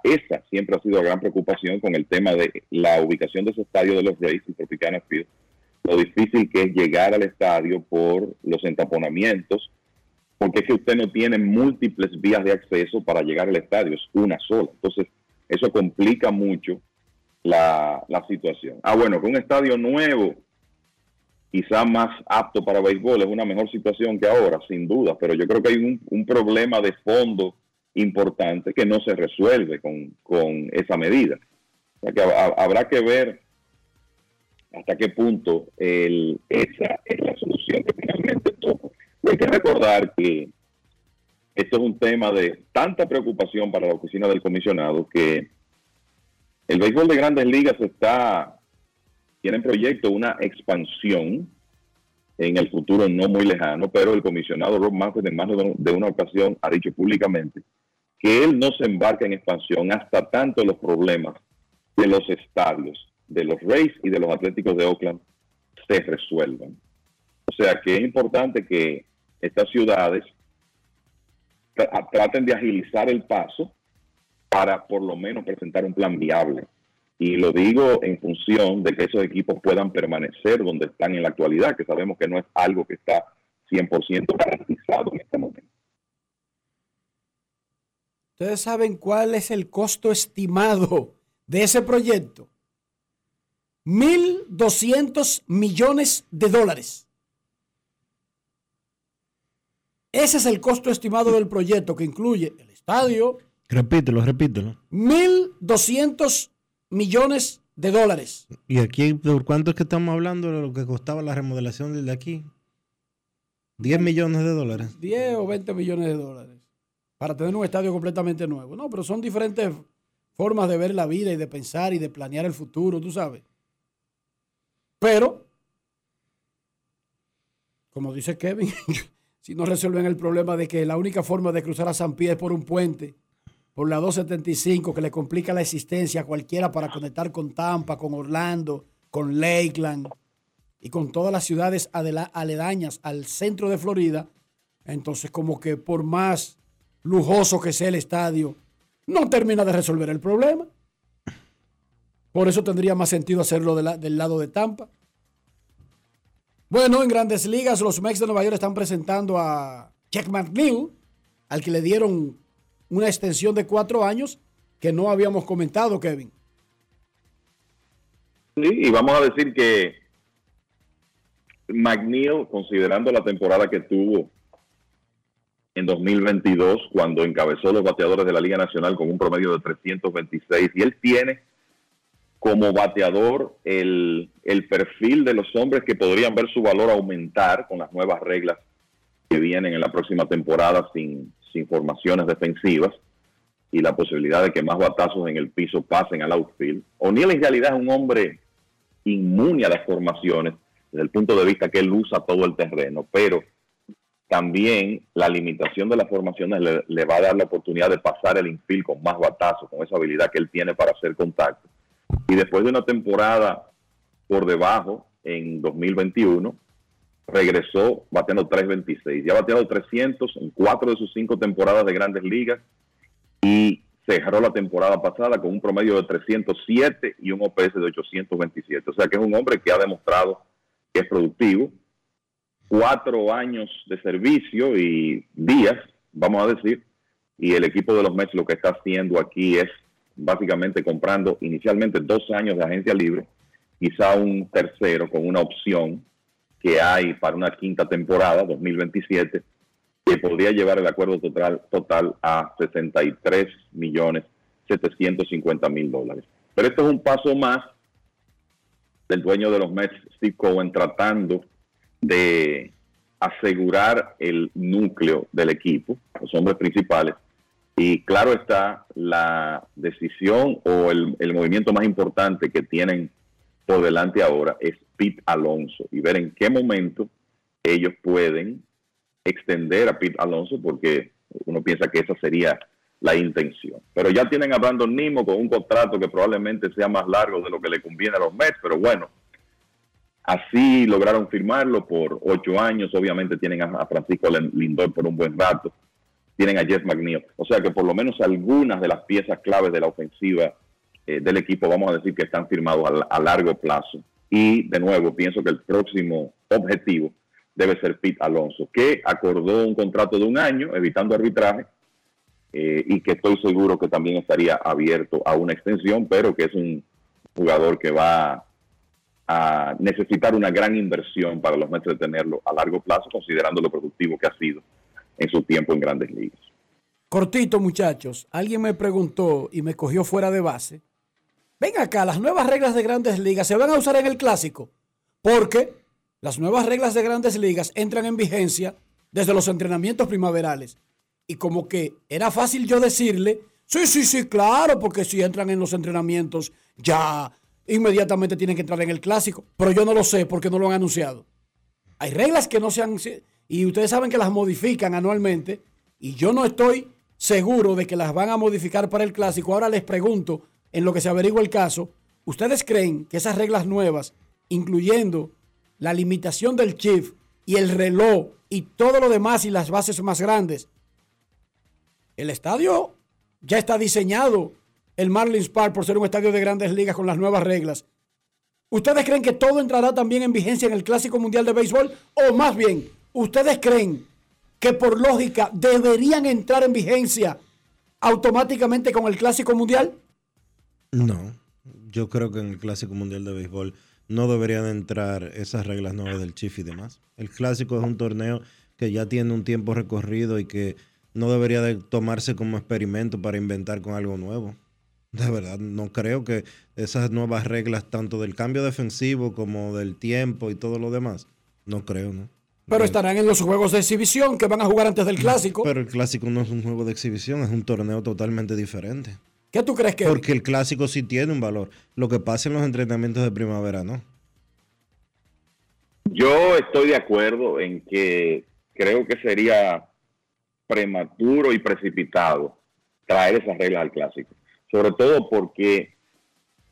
esa siempre ha sido la gran preocupación con el tema de la ubicación de ese estadio de los Rays y Tropicana Field, lo difícil que es llegar al estadio por los entaponamientos, porque es que usted no tiene múltiples vías de acceso para llegar al estadio, es una sola. Entonces, eso complica mucho la, la situación. Ah, bueno, con un estadio nuevo, quizá más apto para béisbol, es una mejor situación que ahora, sin duda, pero yo creo que hay un, un problema de fondo importante que no se resuelve con, con esa medida. Que habrá que ver hasta qué punto el, esa es la solución que finalmente toma. Hay que recordar que esto es un tema de tanta preocupación para la oficina del comisionado que el béisbol de grandes ligas está tiene en proyecto una expansión en el futuro no muy lejano, pero el comisionado Rob Manfred en más de una ocasión ha dicho públicamente que él no se embarca en expansión hasta tanto los problemas de los estadios, de los Rays y de los Atléticos de Oakland se resuelvan. O sea que es importante que estas ciudades traten de agilizar el paso para por lo menos presentar un plan viable y lo digo en función de que esos equipos puedan permanecer donde están en la actualidad, que sabemos que no es algo que está 100% garantizado en este momento. ¿Ustedes saben cuál es el costo estimado de ese proyecto? 1.200 millones de dólares. Ese es el costo estimado del proyecto que incluye el estadio. Repítelo, repítelo. 1.200 millones de dólares. ¿Y aquí por cuánto es que estamos hablando de lo que costaba la remodelación desde aquí? 10 millones de dólares. 10 o 20 millones de dólares. Para tener un estadio completamente nuevo. No, pero son diferentes formas de ver la vida y de pensar y de planear el futuro, tú sabes. Pero, como dice Kevin, si no resuelven el problema de que la única forma de cruzar a San Pie es por un puente por la 275 que le complica la existencia a cualquiera para conectar con Tampa, con Orlando, con Lakeland y con todas las ciudades aledañas al centro de Florida, entonces como que por más lujoso que sea el estadio, no termina de resolver el problema. Por eso tendría más sentido hacerlo del lado de Tampa. Bueno, en grandes ligas, los Mets de Nueva York están presentando a Jack McNeil, al que le dieron una extensión de cuatro años que no habíamos comentado, Kevin. Sí, y vamos a decir que McNeil, considerando la temporada que tuvo en 2022, cuando encabezó los bateadores de la Liga Nacional con un promedio de 326, y él tiene como bateador el, perfil de los hombres que podrían ver su valor aumentar con las nuevas reglas que vienen en la próxima temporada sin, sin formaciones defensivas y la posibilidad de que más batazos en el piso pasen al outfield. O'Neill en realidad es un hombre inmune a las formaciones desde el punto de vista que él usa todo el terreno, pero también la limitación de las formaciones le, le, va a dar la oportunidad de pasar el infield con más batazos, con esa habilidad que él tiene para hacer contacto. Y después de una temporada por debajo en 2021, regresó bateando 326. Ya ha bateado 300 en cuatro de sus cinco temporadas de grandes ligas y cerró la temporada pasada con un promedio de 307 y un OPS de 827. O sea que es un hombre que ha demostrado que es productivo. Cuatro años de servicio y días, vamos a decir, y el equipo de los Mets lo que está haciendo aquí es básicamente comprando inicialmente dos años de agencia libre, quizá un tercero con una opción que hay para una quinta temporada, 2027, que podría llevar el acuerdo total, total a 63 millones 750 mil dólares. Pero esto es un paso más del dueño de los Mets, Steve Cohen, tratando de asegurar el núcleo del equipo, los hombres principales. Y claro está, la decisión o el, movimiento más importante que tienen por delante ahora es Pete Alonso y ver en qué momento ellos pueden extender a Pete Alonso porque uno piensa que esa sería la intención. Pero ya tienen a Brandon Nimo con un contrato que probablemente sea más largo de lo que le conviene a los Mets, pero bueno, así lograron firmarlo por ocho años. Obviamente tienen a Francisco Lindor por un buen rato. Tienen a Jeff McNeil. O sea que por lo menos algunas de las piezas claves de la ofensiva eh, del equipo, vamos a decir que están firmados a, a largo plazo. Y de nuevo, pienso que el próximo objetivo debe ser Pete Alonso, que acordó un contrato de un año, evitando arbitraje, eh, y que estoy seguro que también estaría abierto a una extensión, pero que es un jugador que va a necesitar una gran inversión para los Mets de tenerlo a largo plazo, considerando lo productivo que ha sido en su tiempo en grandes ligas. Cortito, muchachos. Alguien me preguntó y me cogió fuera de base. Ven acá, las nuevas reglas de grandes ligas se van a usar en el clásico. Porque las nuevas reglas de grandes ligas entran en vigencia desde los entrenamientos primaverales. Y como que era fácil yo decirle, sí, sí, sí, claro, porque si entran en los entrenamientos ya inmediatamente tienen que entrar en el clásico. Pero yo no lo sé porque no lo han anunciado. Hay reglas que no se han... Y ustedes saben que las modifican anualmente. Y yo no estoy seguro de que las van a modificar para el clásico. Ahora les pregunto, en lo que se averigua el caso, ¿ustedes creen que esas reglas nuevas, incluyendo la limitación del chip y el reloj y todo lo demás y las bases más grandes, el estadio ya está diseñado, el Marlins Park, por ser un estadio de grandes ligas con las nuevas reglas. ¿Ustedes creen que todo entrará también en vigencia en el Clásico Mundial de Béisbol? O más bien, ¿ustedes creen que por lógica deberían entrar en vigencia automáticamente con el Clásico Mundial? No, yo creo que en el Clásico Mundial de Béisbol no deberían entrar esas reglas nuevas del Chief y demás. El Clásico es un torneo que ya tiene un tiempo recorrido y que no debería de tomarse como experimento para inventar con algo nuevo. De verdad, no creo que esas nuevas reglas, tanto del cambio defensivo como del tiempo y todo lo demás, no creo, ¿no? Pero estarán en los juegos de exhibición que van a jugar antes del clásico. Pero el clásico no es un juego de exhibición, es un torneo totalmente diferente. ¿Qué tú crees que Porque el clásico sí tiene un valor. Lo que pasa en los entrenamientos de primavera, ¿no? Yo estoy de acuerdo en que creo que sería prematuro y precipitado traer esas reglas al clásico. Sobre todo porque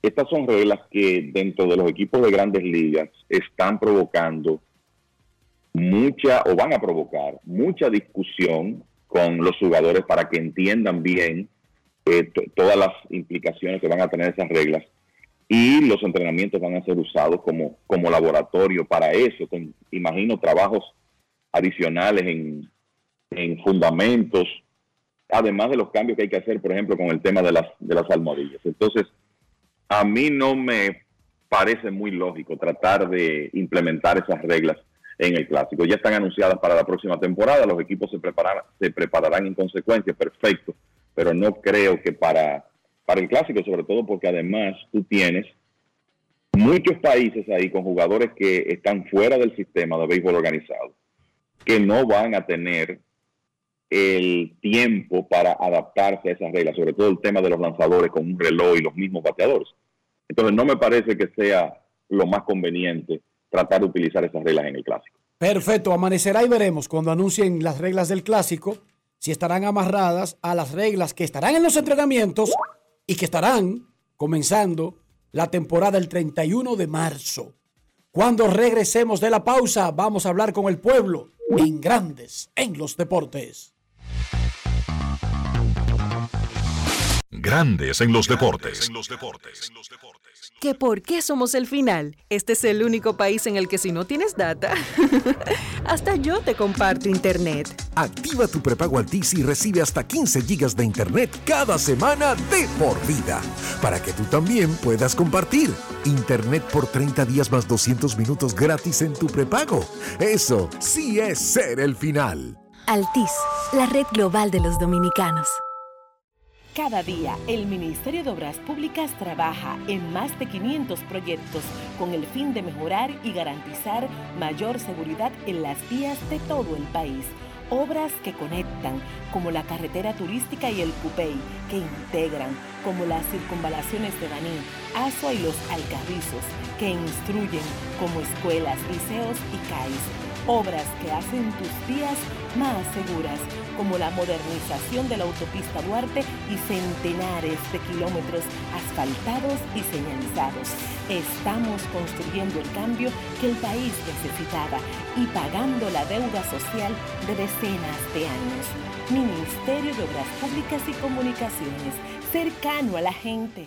estas son reglas que dentro de los equipos de grandes ligas están provocando mucha o van a provocar mucha discusión con los jugadores para que entiendan bien eh, todas las implicaciones que van a tener esas reglas y los entrenamientos van a ser usados como, como laboratorio para eso. Con, imagino trabajos adicionales en, en fundamentos, además de los cambios que hay que hacer, por ejemplo, con el tema de las, de las almohadillas. Entonces, a mí no me parece muy lógico tratar de implementar esas reglas en el clásico. Ya están anunciadas para la próxima temporada, los equipos se preparan, se prepararán en consecuencia, perfecto, pero no creo que para, para el clásico, sobre todo porque además tú tienes muchos países ahí con jugadores que están fuera del sistema de béisbol organizado, que no van a tener el tiempo para adaptarse a esas reglas, sobre todo el tema de los lanzadores con un reloj y los mismos bateadores. Entonces no me parece que sea lo más conveniente tratar de utilizar esas reglas en el clásico. Perfecto, amanecerá y veremos cuando anuncien las reglas del clásico si estarán amarradas a las reglas que estarán en los entrenamientos y que estarán comenzando la temporada el 31 de marzo. Cuando regresemos de la pausa, vamos a hablar con el pueblo en grandes en los deportes. Grandes en los deportes. ¿Que por qué somos el final? Este es el único país en el que si no tienes data, hasta yo te comparto internet. Activa tu prepago Altis y recibe hasta 15 gigas de internet cada semana de por vida. Para que tú también puedas compartir. Internet por 30 días más 200 minutos gratis en tu prepago. Eso sí es ser el final. Altis, la red global de los dominicanos. Cada día, el Ministerio de Obras Públicas trabaja en más de 500 proyectos con el fin de mejorar y garantizar mayor seguridad en las vías de todo el país. Obras que conectan, como la carretera turística y el Cupey, que integran, como las circunvalaciones de Baní, Asua y los Alcarrizos, que instruyen, como escuelas, liceos y CAIS obras que hacen tus vías más seguras, como la modernización de la autopista Duarte y centenares de kilómetros asfaltados y señalizados. Estamos construyendo el cambio que el país necesitaba y pagando la deuda social de decenas de años. Ministerio de Obras Públicas y Comunicaciones, cercano a la gente.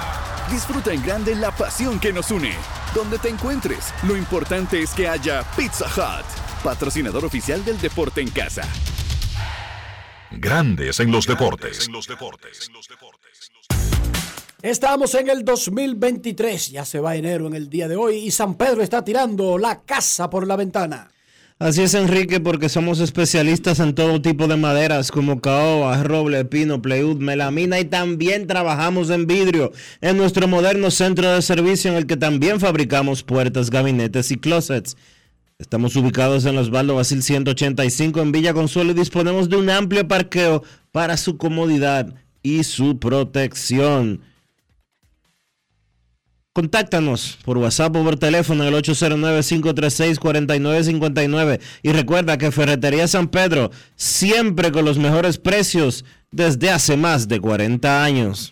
Disfruta en grande la pasión que nos une donde te encuentres. Lo importante es que haya Pizza Hut, patrocinador oficial del deporte en casa. Grandes en los deportes. Estamos en el 2023, ya se va enero en el día de hoy y San Pedro está tirando la casa por la ventana. Así es, Enrique, porque somos especialistas en todo tipo de maderas como caoba, roble, pino, playwood, melamina y también trabajamos en vidrio en nuestro moderno centro de servicio en el que también fabricamos puertas, gabinetes y closets. Estamos ubicados en Osvaldo Basil 185 en Villa Consuelo y disponemos de un amplio parqueo para su comodidad y su protección. Contáctanos por WhatsApp o por teléfono en el 809-536-4959. Y recuerda que Ferretería San Pedro, siempre con los mejores precios desde hace más de 40 años.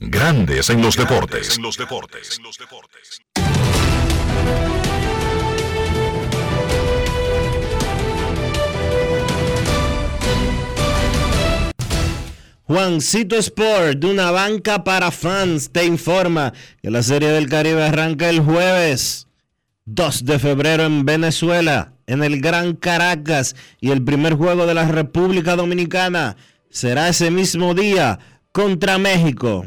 Grandes en los deportes. En los deportes. Juancito Sport, de una banca para fans, te informa que la Serie del Caribe arranca el jueves 2 de febrero en Venezuela, en el Gran Caracas, y el primer juego de la República Dominicana será ese mismo día contra México.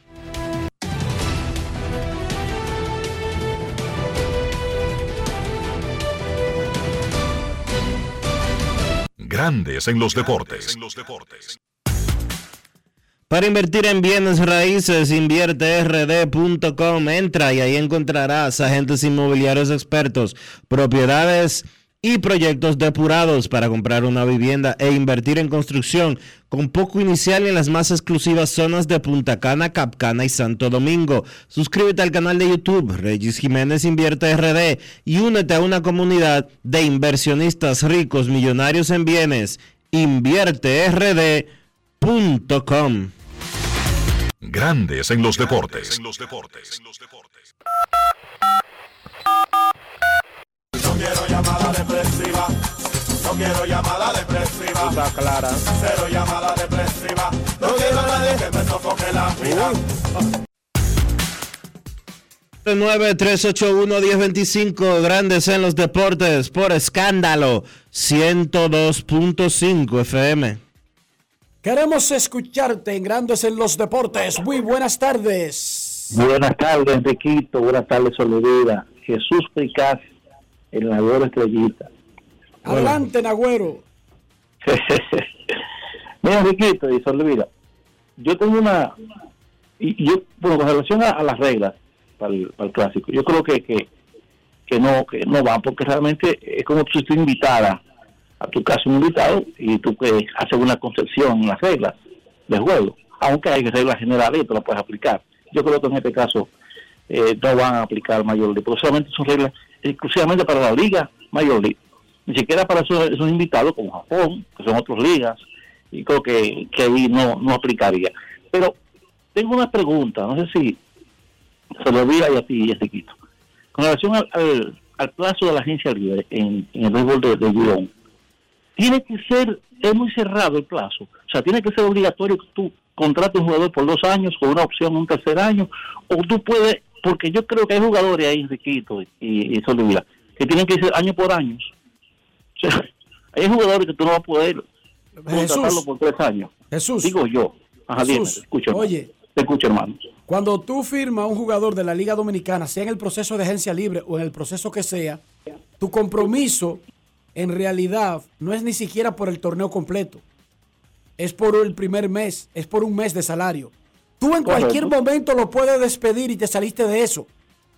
Grandes en los deportes. Para invertir en bienes raíces, invierterd.com. Entra y ahí encontrarás agentes inmobiliarios expertos, propiedades y proyectos depurados para comprar una vivienda e invertir en construcción con poco inicial en las más exclusivas zonas de Punta Cana, Capcana y Santo Domingo. Suscríbete al canal de YouTube Regis Jiménez Invierte RD y únete a una comunidad de inversionistas ricos millonarios en bienes. InvierteRD.com Grandes en los deportes. No quiero llamada depresiva. Está clara. Cero llamada depresiva. No quiero a nadie que me sofoque la vida. 9-381-1025, Grandes en los Deportes, por escándalo, 102.5 FM. Queremos escucharte en Grandes en los Deportes. Muy buenas tardes. Buenas tardes, Enriquito. Buenas tardes, Olivida. Jesús Picaz, el Nagüero Estrellita. Adelante, Nagüero. Mira, Enriquito y Olivida. Yo tengo una. Y yo, bueno, con relación a, a las reglas para el, para el clásico, yo creo que, que, que no que no van, porque realmente es como si tú invitada a tu caso un invitado y tú puedes hacer una concepción en las reglas del juego, aunque hay reglas generales y tú las puedes aplicar. Yo creo que en este caso eh, no van a aplicar Mayor League, porque solamente son reglas exclusivamente para la Liga Mayor League, ni siquiera para esos, esos invitados como Japón, que son otras ligas, y creo que, que ahí no, no aplicaría. Pero tengo una pregunta, no sé si se lo olvida y a ti, Ezequito. Con relación al, al, plazo de la agencia libre en, el béisbol de, de tiene que ser, es muy cerrado el plazo. O sea, tiene que ser obligatorio que tú contrates un jugador por dos años con una opción un tercer año, o tú puedes, porque yo creo que hay jugadores ahí, Enriquito y, y Solivia, que tienen que ser año por año. Sea, hay jugadores que tú no vas a poder contratarlo por tres años. Jesús. Digo yo. Ajá, Jesús, escucho, oye. Te escucho, hermano. Cuando tú firmas a un jugador de la Liga Dominicana, sea en el proceso de agencia libre o en el proceso que sea, tu compromiso en realidad no es ni siquiera por el torneo completo. Es por el primer mes, es por un mes de salario. Tú en cualquier momento lo puedes despedir y te saliste de eso.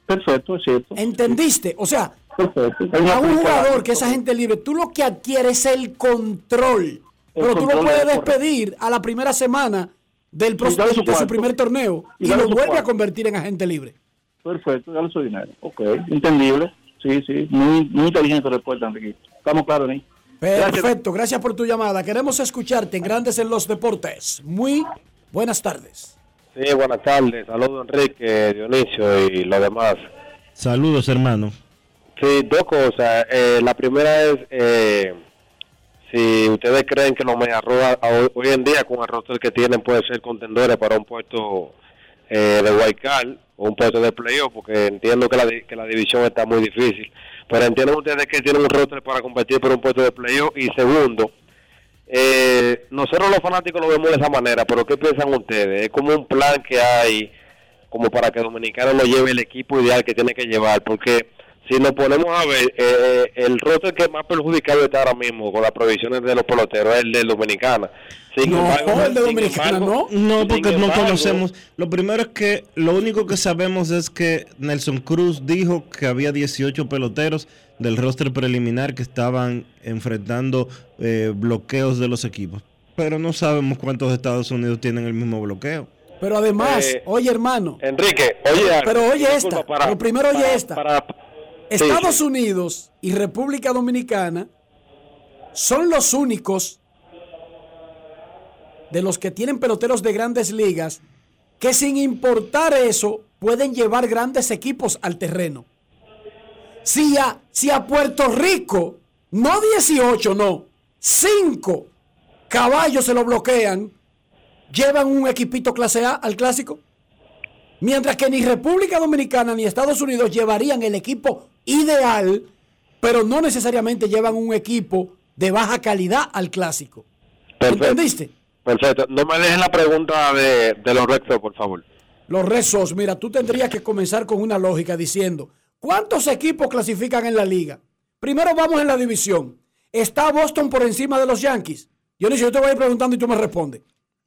Perfecto, es cierto. ¿Entendiste? O sea. A un jugador que es agente libre, tú lo que adquieres es el control. pero tú lo puedes despedir a la primera semana del pro- Y darle de, su de su cuarto. primer torneo Y lo vuelve a convertir en agente libre. Perfecto, dale su dinero. Ok, entendible. Sí, sí, muy, muy inteligente respuesta, Enriquito. Estamos claros ahí. Perfecto, gracias por tu llamada. Queremos escucharte en Grandes en los Deportes. Muy buenas tardes. Sí, buenas tardes. Saludos, Enrique, Dionisio y los demás. Saludos, hermano. Sí, dos cosas. Eh, la primera es eh, si ustedes creen que los Mediarrojas hoy, hoy en día con el roster que tienen pueden ser contendores para un puesto eh, de card o un puesto de playoff, porque entiendo que la, que la división está muy difícil. Pero entienden ustedes que tienen un roster para competir por un puesto de playoff. Y segundo, eh, nosotros los fanáticos lo vemos de esa manera, pero ¿qué piensan ustedes? Es como un plan que hay como para que Dominicano lo lleve el equipo ideal que tiene que llevar, porque si nos ponemos a ver, eh, el roster que más perjudicado está ahora mismo con las provisiones de los peloteros es el de Dominicana. Sin embargo, sin embargo- No, sin porque no conocemos. Lo primero es que lo único que sabemos es que Nelson Cruz dijo que había 18 peloteros del roster preliminar que estaban enfrentando eh, bloqueos de los equipos. Pero no sabemos cuántos de Estados Unidos tienen el mismo bloqueo. Pero además, Eh, oye hermano, Enrique, oye, pero oye esta, para- lo primero oye para- esta. para- Estados. Unidos y República Dominicana son los únicos de los que tienen peloteros de grandes ligas que sin importar eso pueden llevar grandes equipos al terreno. Si a, si a Puerto Rico, no 18, no, 5 caballos se lo bloquean, llevan un equipito clase A al clásico. Mientras que ni República Dominicana ni Estados Unidos llevarían el equipo ideal, pero no necesariamente llevan un equipo de baja calidad al clásico. Perfecto. ¿Entendiste? Perfecto. No me dejen la pregunta de, de los Red Sox, por favor. Los rezos, mira, tú tendrías que comenzar con una lógica diciendo, ¿cuántos equipos clasifican en la liga? Primero vamos en la división. ¿Está Boston por encima de los Yankees? Dionisio, yo te voy a ir preguntando y tú me respondes.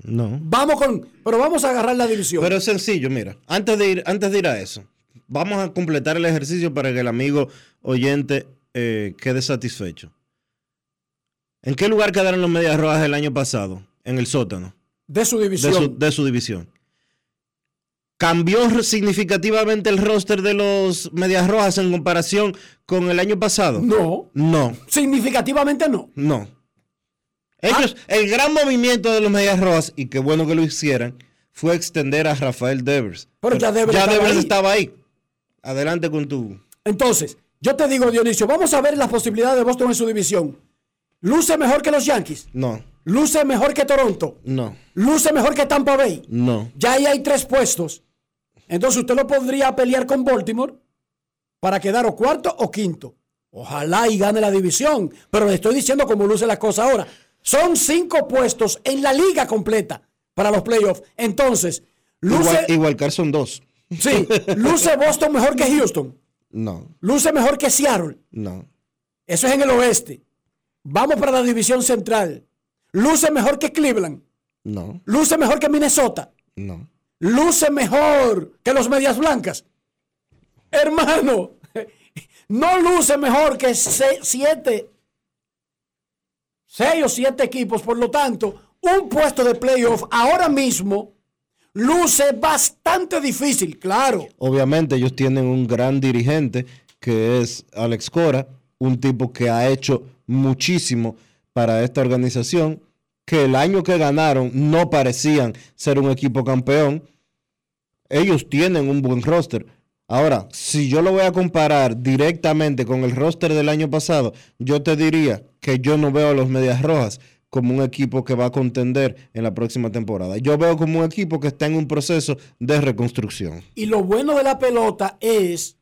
No. Vamos con, pero vamos a agarrar la división. Pero es sencillo, mira. Antes de ir, antes de ir a eso, vamos a completar el ejercicio para que el amigo oyente eh, quede satisfecho. ¿En qué lugar quedaron los Medias Rojas el año pasado? En el sótano. de su división. De su, de su división. ¿Cambió significativamente el roster de los Medias Rojas en comparación con el año pasado? No. No. Significativamente no. No. Ellos, el gran movimiento de los Medias Rojas, y qué bueno que lo hicieran, fue extender a Rafael Devers. Pero ya Devers ya estaba Devers ahí. estaba ahí. Adelante con tu. Entonces, yo te digo, Dionisio, vamos a ver las posibilidades de Boston en su división. ¿Luce mejor que los Yankees? No, ¿Luce mejor que Toronto? no, ¿Luce mejor que Tampa Bay? no. Ya ahí hay tres puestos. Entonces usted lo podría pelear con Baltimore para quedar o cuarto o quinto. Ojalá y gane la división. Pero le estoy diciendo cómo luce la cosa ahora. Son cinco puestos en la liga completa para los playoffs. Entonces, luce, Igual, igual Carson dos. Sí, luce Boston mejor que Houston. No, Luce mejor que Seattle. no. Eso es en el oeste. Vamos para la división central. Luce mejor que Cleveland. No, Luce mejor que Minnesota. no. luce mejor que los medias blancas. Hermano, no luce mejor que se- siete, seis o siete equipos. Por lo tanto, un puesto de playoff ahora mismo luce bastante difícil, claro. Obviamente ellos tienen un gran dirigente que es Alex Cora, un tipo que ha hecho muchísimo para esta organización, que el año que ganaron no parecían ser un equipo campeón. Ellos tienen un buen roster. Ahora, si yo lo voy a comparar directamente con el roster del año pasado, yo te diría que yo no veo a los Medias Rojas como un equipo que va a contender en la próxima temporada. Yo veo como un equipo que está en un proceso de reconstrucción. Y lo bueno de la pelota es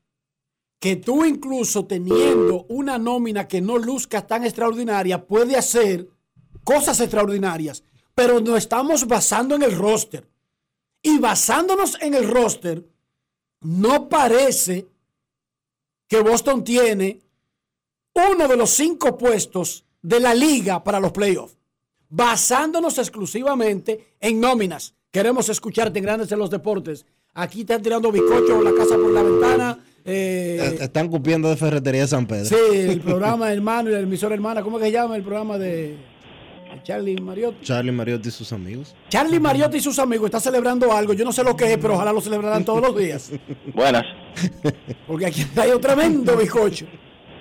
que tú incluso teniendo una nómina que no luzca tan extraordinaria, puede hacer cosas extraordinarias. Pero nos estamos basando en el roster. Y basándonos en el roster, no parece que Boston tiene uno de los cinco puestos de la liga para los playoffs. Basándonos exclusivamente en nóminas. Queremos escucharte en Grandes en los Deportes. Aquí están tirando bizcocho, la casa por la ventana. eh, Están copiando de Ferretería San Pedro. sí, el programa hermano y la emisora hermana. ¿Cómo que se llama el programa de de Charlie Mariotti? Charlie Mariotti y sus amigos. Charlie Mariotti y sus amigos están celebrando algo. Yo no sé lo que es, pero ojalá lo celebrarán todos los días. Buenas. Porque aquí hay un tremendo bizcocho.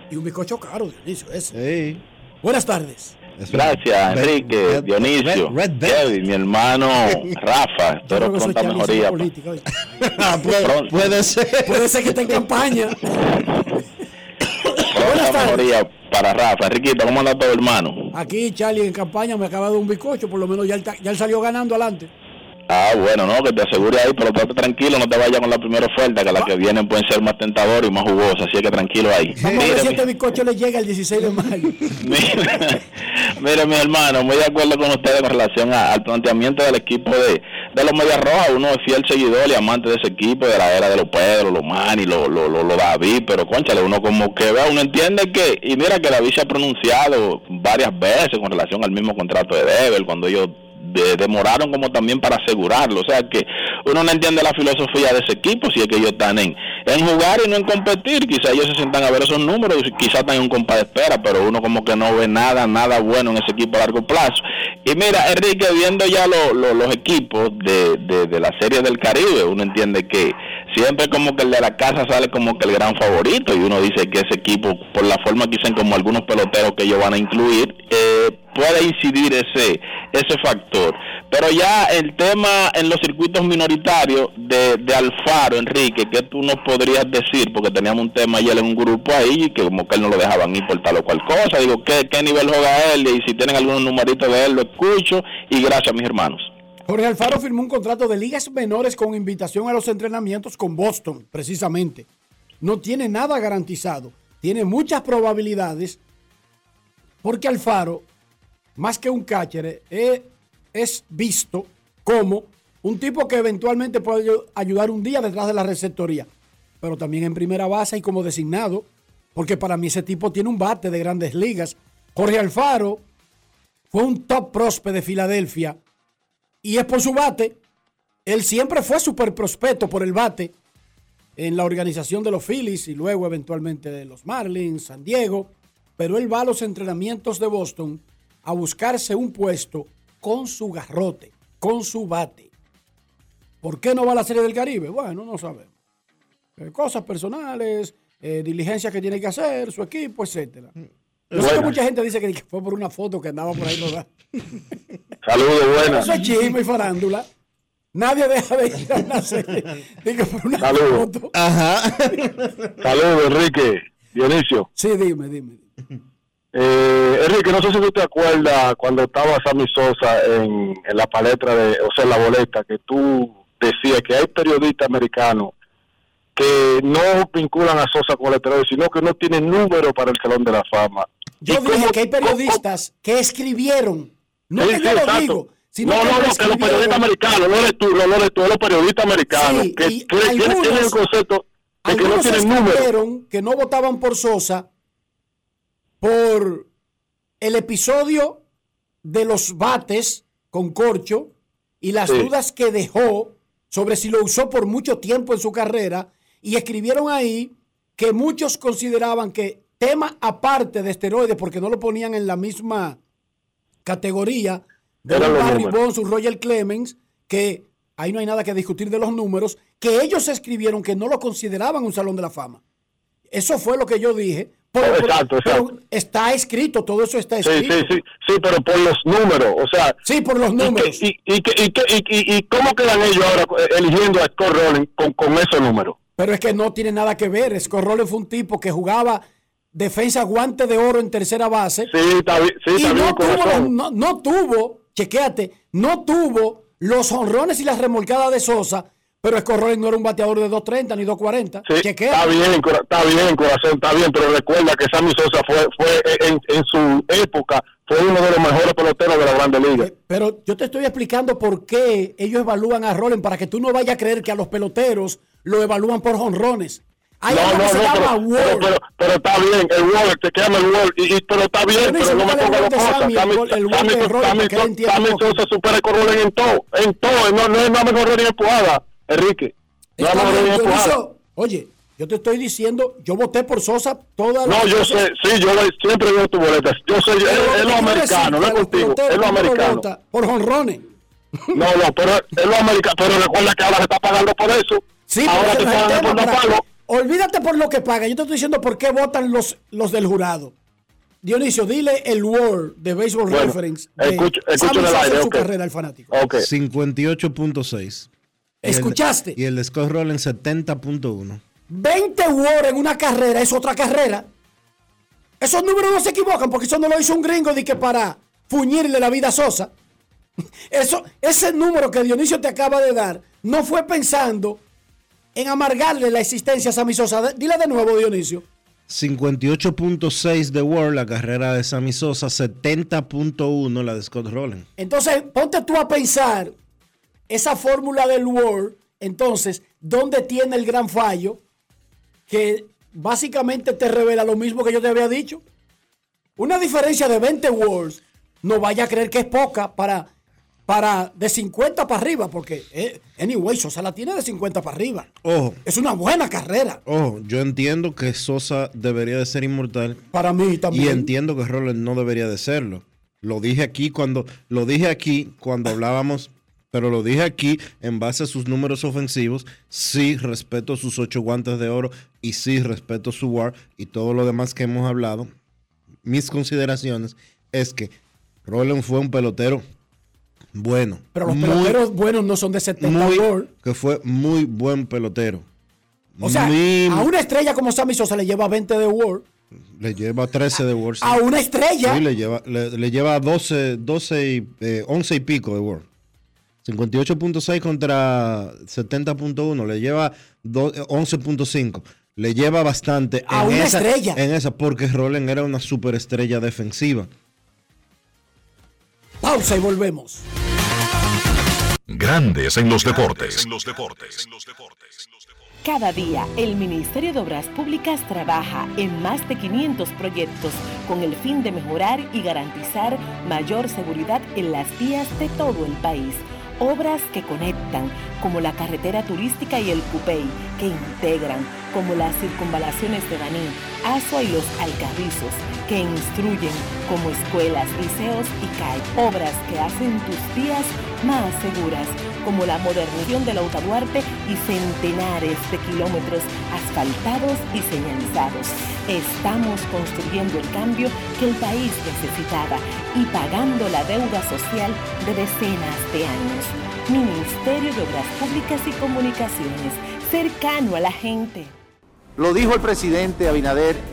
Y un bizcocho caro, Dionisio, ese. Buenas tardes. Gracias, Enrique, Dionisio, Kevin, mi hermano Rafa. Espero Charlie, mejoría. oye. Pronto- Puede ser. Puede ser que esté en campaña. pronta mejoría para Rafa. Enriquito, ¿cómo anda todo, hermano? Aquí Charlie en campaña me acaba de dar un bizcocho, por lo menos ya él, ya él salió ganando adelante. Ah, bueno, no, que te asegure ahí, pero estate tranquilo, no te vayas con la primera oferta, que las que vienen pueden ser más tentadoras y más jugosas, así que tranquilo ahí. Vamos a ver Mira, si este bizcocho le llega el 16 de mayo. Mire, mi hermano, muy de acuerdo con ustedes con relación a- al planteamiento del equipo de, de los Medias Rojas. Uno es fiel seguidor y amante de ese equipo, de la era de los Pedro, los Manny, los los los- los David, pero conchale, uno como que ve, uno entiende que, y mira que David se ha pronunciado varias veces con relación al mismo contrato de Dever, cuando ellos de- demoraron como también para asegurarlo. O sea que uno no entiende la filosofía de ese equipo, si es que ellos están en, en jugar y no en competir. Quizá ellos se sientan a ver esos números, quizá están en un compás de espera, pero uno como que no ve nada, nada bueno en ese equipo a largo plazo. Y mira, Enrique, viendo ya lo- lo- los equipos de, de la Serie del Caribe, uno entiende que siempre como que el de la casa sale como que el gran favorito y uno dice que ese equipo, por la forma que dicen como algunos peloteros que ellos van a incluir, eh, puede incidir ese ese factor. Pero ya el tema en los circuitos minoritarios de, de Alfaro, Enrique, ¿qué tú nos podrías decir? Porque teníamos un tema ayer en un grupo ahí que como que él no lo dejaban ir por tal o cual cosa. Digo, ¿qué, qué nivel juega él? Y si tienen algunos numeritos de él, lo escucho. Y gracias, mis hermanos. Jorge Alfaro firmó un contrato de ligas menores con invitación a los entrenamientos con Boston, precisamente. No tiene nada garantizado. Tiene muchas probabilidades porque Alfaro, más que un catcher, es, es visto como un tipo que eventualmente puede ayu- ayudar un día detrás de la receptoría, pero también en primera base y como designado, porque para mí ese tipo tiene un bate de grandes ligas. Jorge Alfaro fue un top prospect de Filadelfia y es por su bate. Él siempre fue súper prospecto por el bate en la organización de los Phillies y luego eventualmente de los Marlins, San Diego. Pero él va a los entrenamientos de Boston a buscarse un puesto con su garrote, con su bate. ¿Por qué no va a la Serie del Caribe? Bueno, no sabemos. Eh, cosas personales, eh, diligencias que tiene que hacer, su equipo, etcétera. Yo sé que mucha gente dice que fue por una foto que andaba por ahí. Saludos, buenas. Eso es chisme y farándula. Nadie deja de ir a una serie. Digo, por una Saludos. foto. Ajá. Saludos, Enrique. Dionisio. Sí, dime, dime. Eh, Enrique, no sé si tú te acuerdas cuando estaba Sammy Sosa en, en la palestra, de, o sea, en la boleta, que tú decías que hay periodistas americanos que no vinculan a Sosa con el esteroide, sino que no tienen número para el Salón de la Fama. Yo dije que hay periodistas que escribieron. No Sí, que sí, lo exacto. digo. Sino no, que no, lo no, que los periodistas americanos, no eres tú, no, no eres tú, los periodistas americanos, Sí, que, algunos- tienen el concepto de que no tienen número. escribieron que no votaban por Sosa por el episodio de los bates con corcho y las Sí. dudas que dejó sobre si lo usó por mucho tiempo en su carrera y escribieron ahí que muchos consideraban que tema aparte de esteroides porque no lo ponían en la misma categoría de un los Barry. Bonds, un Roger Clemens, que ahí no hay nada que discutir de los números, que ellos escribieron que no lo consideraban un salón de la fama. Eso fue lo que yo dije. Exacto, exacto. pero está escrito, todo eso está Sí, escrito. sí, sí, sí, pero por los números, o sea. Sí, por los números. ¿Y, y, y, y, y- y cómo quedan ellos ahora eligiendo a Scott Rowling con, con esos números? Pero es que no tiene nada que ver. Scott Rowland fue un tipo que jugaba defensa guante de oro en tercera base. Sí, está bien, sí, y bien, no tuvo, no, no tuvo, chequéate, no tuvo los honrones y las remolcadas de Sosa, pero Rowland no era un bateador de 2.30 ni 2.40. Sí, Chequéate. está bien, está bien, corazón, está bien, pero recuerda que Sammy Sosa fue, fue en, en su época, fue uno de los mejores peloteros de la Grande Liga. Pero yo te estoy explicando por qué ellos evalúan a Roland para que tú no vayas a creer que a los peloteros lo evalúan por honrones. Hay no, no, no, pero, pero, pero, está bien, el Wall, te llama el Wall, y, y- pero está bien, Pero pero, no me ponga el de cosas. Sammy, el Sammy, el Sammy. Sosa supera Roland en todo, en todo, no, no es nada mejor ni empujada, Enrique. No es empujada. Oye, yo te estoy diciendo, yo voté por Sosa toda la No, yo sé, sí, yo siempre veo tu boleta. Yo sé, es, lo americano, no es contigo, es lo americano. Por jonrones. No, no, pero es lo americano. Pero recuerda que ahora se está pagando por eso. Sí, ahora te el pagan por no. Olvídate por lo que paga. Yo te estoy diciendo por qué votan los, los del jurado. Dionisio, dile el Word de Baseball Bueno, Reference. de escucho- escucho en el en su carrera, el fanático. 58.6. Y el- ¿Escuchaste? Y el de Scott Rowland 70.1. 20 Word en una carrera es otra carrera. Esos números no se equivocan porque eso no lo hizo un gringo de que para fuñirle la vida a Sosa. Eso, ese número que Dionisio te acaba de dar no fue pensando en amargarle la existencia a Sammy Sosa. De- Dile de nuevo, Dionisio. 58.6 de World, la carrera de Sammy Sosa. 70.1 la de Scott Rowland. Entonces, ponte tú a pensar esa fórmula del Word. Entonces, ¿dónde tiene el gran fallo? Que básicamente te revela lo mismo que yo te había dicho. Una diferencia de 20 words, no vaya a creer que es poca para, para de 50 para arriba, porque eh, anyway, Sosa la tiene de 50 para arriba. Ojo, Es una buena carrera. ojo, yo entiendo que Sosa debería de ser inmortal. Para mí también. Y entiendo que Rowland no debería de serlo. Lo dije aquí cuando lo dije aquí cuando hablábamos, pero lo dije aquí en base a sus números ofensivos. Sí respeto sus ocho guantes de oro y sí respeto su WAR y todo lo demás que hemos hablado. Mis consideraciones es que Rowland fue un pelotero bueno, Pero los muy- peloteros buenos no son de 70 muy- que fue muy buen pelotero. O sea, Muy- a una estrella como Sammy Sosa le lleva 20 de Word. le lleva 13 de World. sí. A una estrella. Sí, le lleva, le, le lleva 12, 12 y, eh, 11 y pico de World. 58.6 contra 70.1. Le lleva do- eh, 11.5. Le lleva bastante. A en una esa, estrella. En esa, porque Roland era una superestrella defensiva. Pausa y volvemos. Grandes en los deportes. Cada día, el Ministerio de Obras Públicas trabaja en más de 500 proyectos con el fin de mejorar y garantizar mayor seguridad en las vías de todo el país. Obras que conectan, como la carretera turística y el Cupey, que integran, como las circunvalaciones de Baní, Asua y los Alcarrizos, que instruyen, como escuelas, liceos y CAE. Obras que hacen tus días más seguras, como la modernización de la Auta Duarte y centenares de kilómetros asfaltados y señalizados. Estamos construyendo el cambio que el país necesitaba y pagando la deuda social de decenas de años. Ministerio de Obras Públicas y Comunicaciones, cercano a la gente. Lo dijo el presidente Abinader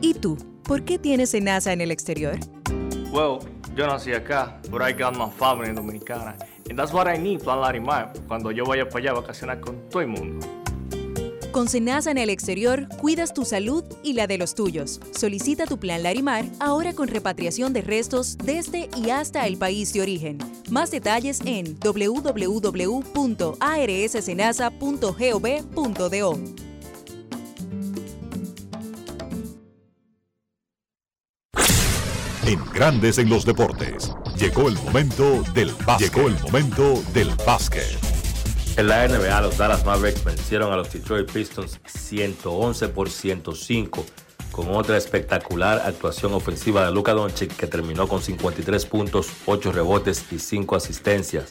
¿Y tú? ¿Por qué tienes NASA en el exterior? Well, yo nací acá, but I got my family dominicana. And that's what I need, Plan Larimar, cuando yo vaya para allá a vacacionar con todo el mundo. Con Senasa en el exterior, cuidas tu salud y la de los tuyos. Solicita tu plan Larimar ahora con repatriación de restos desde y hasta el país de origen. Más detalles en www.arssenasa.gov.do. En Grandes en los deportes. Llegó el momento del básquet. Llegó el momento del básquet. En la NBA, los Dallas Mavericks vencieron a los Detroit Pistons 111 por 105 con otra espectacular actuación ofensiva de Luka Doncic que terminó con 53 puntos, 8 rebotes y 5 asistencias.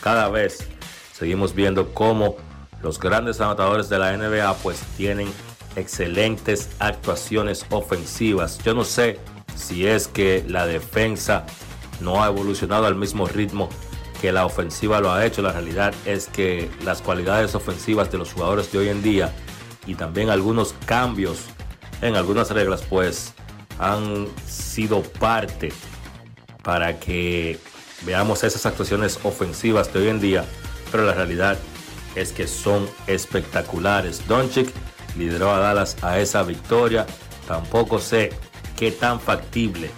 Cada vez seguimos viendo cómo los grandes anotadores de la NBA pues tienen excelentes actuaciones ofensivas. Yo no sé si es que la defensa no ha evolucionado al mismo ritmo que la ofensiva lo ha hecho. La realidad es que las cualidades ofensivas de los jugadores de hoy en día y también algunos cambios en algunas reglas pues han sido parte para que veamos esas actuaciones ofensivas de hoy en día, pero la realidad es que son espectaculares. Doncic lideró a Dallas a esa victoria. Tampoco sé qué tan factible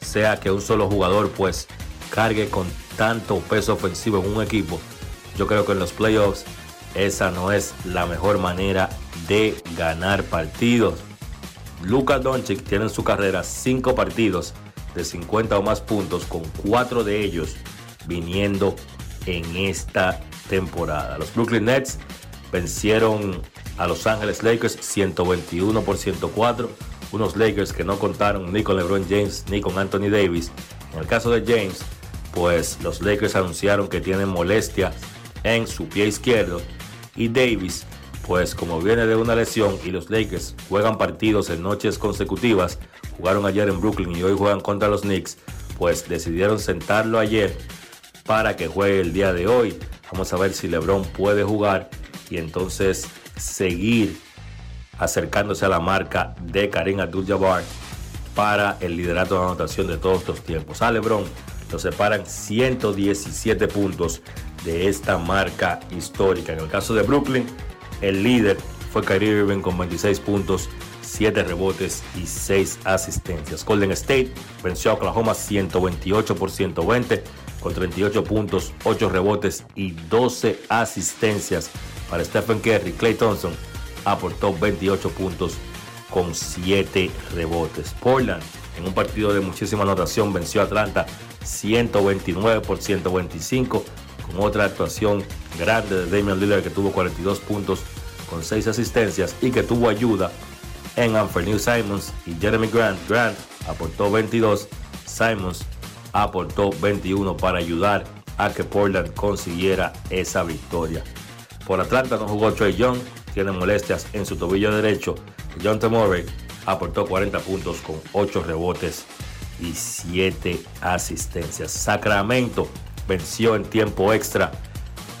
sea que un solo jugador pues cargue con tanto peso ofensivo en un equipo. Yo creo que en los playoffs esa no es la mejor manera de ganar partidos. Luka Doncic tiene en su carrera 5 partidos de 50 o más puntos, con 4 de ellos viniendo en esta temporada. Los Brooklyn Nets vencieron a Los Ángeles Lakers 121 por 104. Unos Lakers que no contaron ni con LeBron James ni con Anthony Davis. En el caso de James, pues los Lakers anunciaron que tienen molestia en su pie izquierdo y Davis pues como viene de una lesión y los Lakers juegan partidos en noches consecutivas, jugaron ayer en Brooklyn y hoy juegan contra los Knicks, pues decidieron sentarlo ayer para que juegue el día de hoy. Vamos a ver si LeBron puede jugar y entonces seguir acercándose a la marca de Karim Abdul-Jabbar para el liderato de anotación de todos los tiempos. A LeBron lo separan 117 puntos de esta marca histórica. En el caso de Brooklyn, el líder fue Kyrie Irving con 26 puntos, 7 rebotes y 6 asistencias. Golden State venció a Oklahoma 128 por 120 con 38 puntos, 8 rebotes y 12 asistencias para Stephen Curry. Clay Thompson aportó 28 puntos con 7 rebotes. Portland en un partido de muchísima anotación venció a Atlanta 129 por 125 con otra actuación grande de Damian Lillard que tuvo 42 puntos con 6 asistencias y que tuvo ayuda en Anthony Simons y Jeremy Grant. Grant aportó 22, Simons aportó 21 para ayudar a que Portland consiguiera esa victoria. Por Atlanta no jugó Trey Young, tiene molestias en su tobillo derecho. John T. Aportó 40 puntos con 8 rebotes y 7 asistencias. Sacramento venció en tiempo extra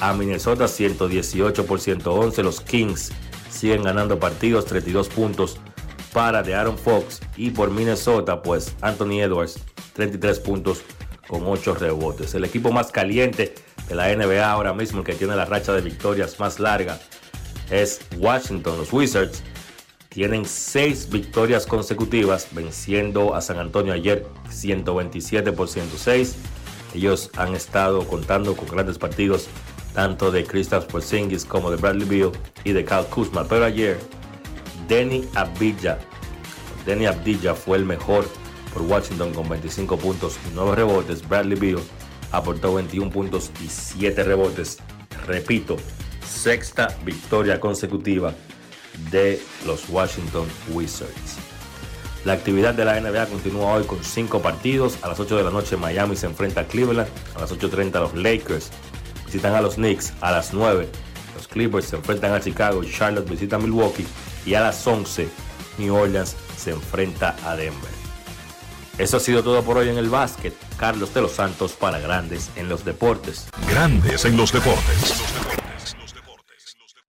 a Minnesota 118 por 111. Los Kings siguen ganando partidos, 32 puntos para de Aaron Fox. Y por Minnesota, pues Anthony Edwards, 33 puntos con 8 rebotes. El equipo más caliente de la NBA ahora mismo, que tiene la racha de victorias más larga, es Washington. Los Wizards tienen 6 victorias consecutivas, venciendo a San Antonio ayer 127 por 106. Ellos han estado contando con grandes partidos tanto de Kristaps Porzingis como de Bradley Beal y de Kyle Kuzma. Pero ayer, Denny Abdilla, Denny Abdilla fue el mejor por Washington con 25 puntos y 9 rebotes. Bradley Beal aportó 21 puntos y 7 rebotes. Repito, sexta victoria consecutiva de los Washington Wizards. La actividad de la NBA continúa hoy con 5 partidos. A las 8 de la noche Miami se enfrenta a Cleveland. A las 8.30 los Lakers visitan a los Knicks. A las 9 los Clippers se enfrentan a Chicago. Charlotte visita a Milwaukee. Y a las 11 New Orleans se enfrenta a Denver. Eso ha sido todo por hoy en el básquet. Carlos de los Santos para Grandes en los Deportes. Grandes en los Deportes.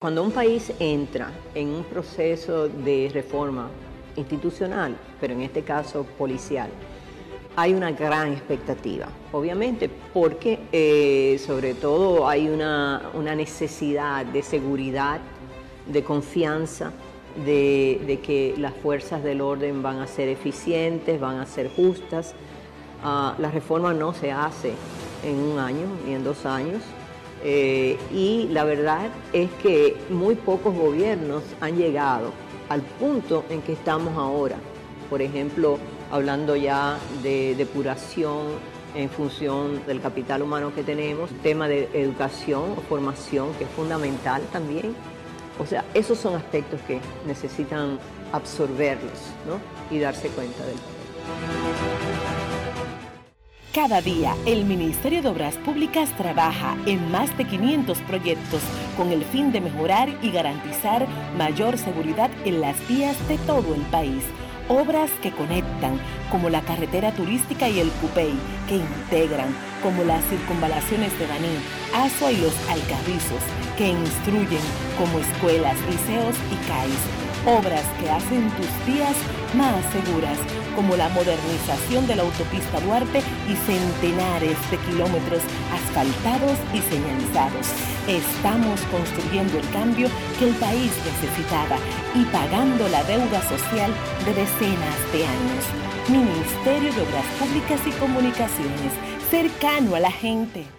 Cuando un país entra en un proceso de reforma institucional, pero en este caso policial, hay una gran expectativa, obviamente, porque eh, sobre todo hay una, necesidad de seguridad, de confianza, de, que las fuerzas del orden van a ser eficientes, van a ser justas. Uh, la reforma no se hace en un año ni en dos años, eh, y la verdad es que muy pocos gobiernos han llegado al punto en que estamos ahora. Por ejemplo, hablando ya de depuración en función del capital humano que tenemos, tema de educación o formación que es fundamental también. O sea, esos son aspectos que necesitan absorberlos ¿no? y darse cuenta del cada día, el Ministerio de Obras Públicas trabaja en más de 500 proyectos con el fin de mejorar y garantizar mayor seguridad en las vías de todo el país. Obras que conectan, como la carretera turística y el Cupey, que integran, como las circunvalaciones de Baní, Asua y los Alcarrizos, que instruyen, como escuelas, liceos y CAIS obras que hacen tus días más seguras, como la modernización de la autopista Duarte y centenares de kilómetros asfaltados y señalizados. Estamos construyendo el cambio que el país necesitaba y pagando la deuda social de decenas de años. Ministerio de Obras Públicas y Comunicaciones, cercano a la gente.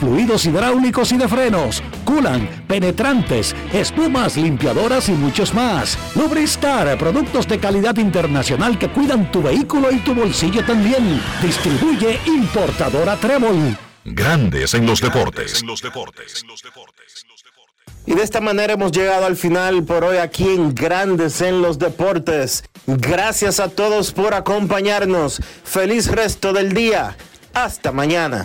fluidos hidráulicos y de frenos, culan, penetrantes, espumas, limpiadoras y muchos más. Lubristar, productos de calidad internacional que cuidan tu vehículo y tu bolsillo también. Distribuye importadora Trébol. Grandes en los deportes. En los deportes. Y de esta manera hemos llegado al final por hoy aquí en Grandes en los Deportes. Gracias a todos por acompañarnos. Feliz resto del día. Hasta mañana.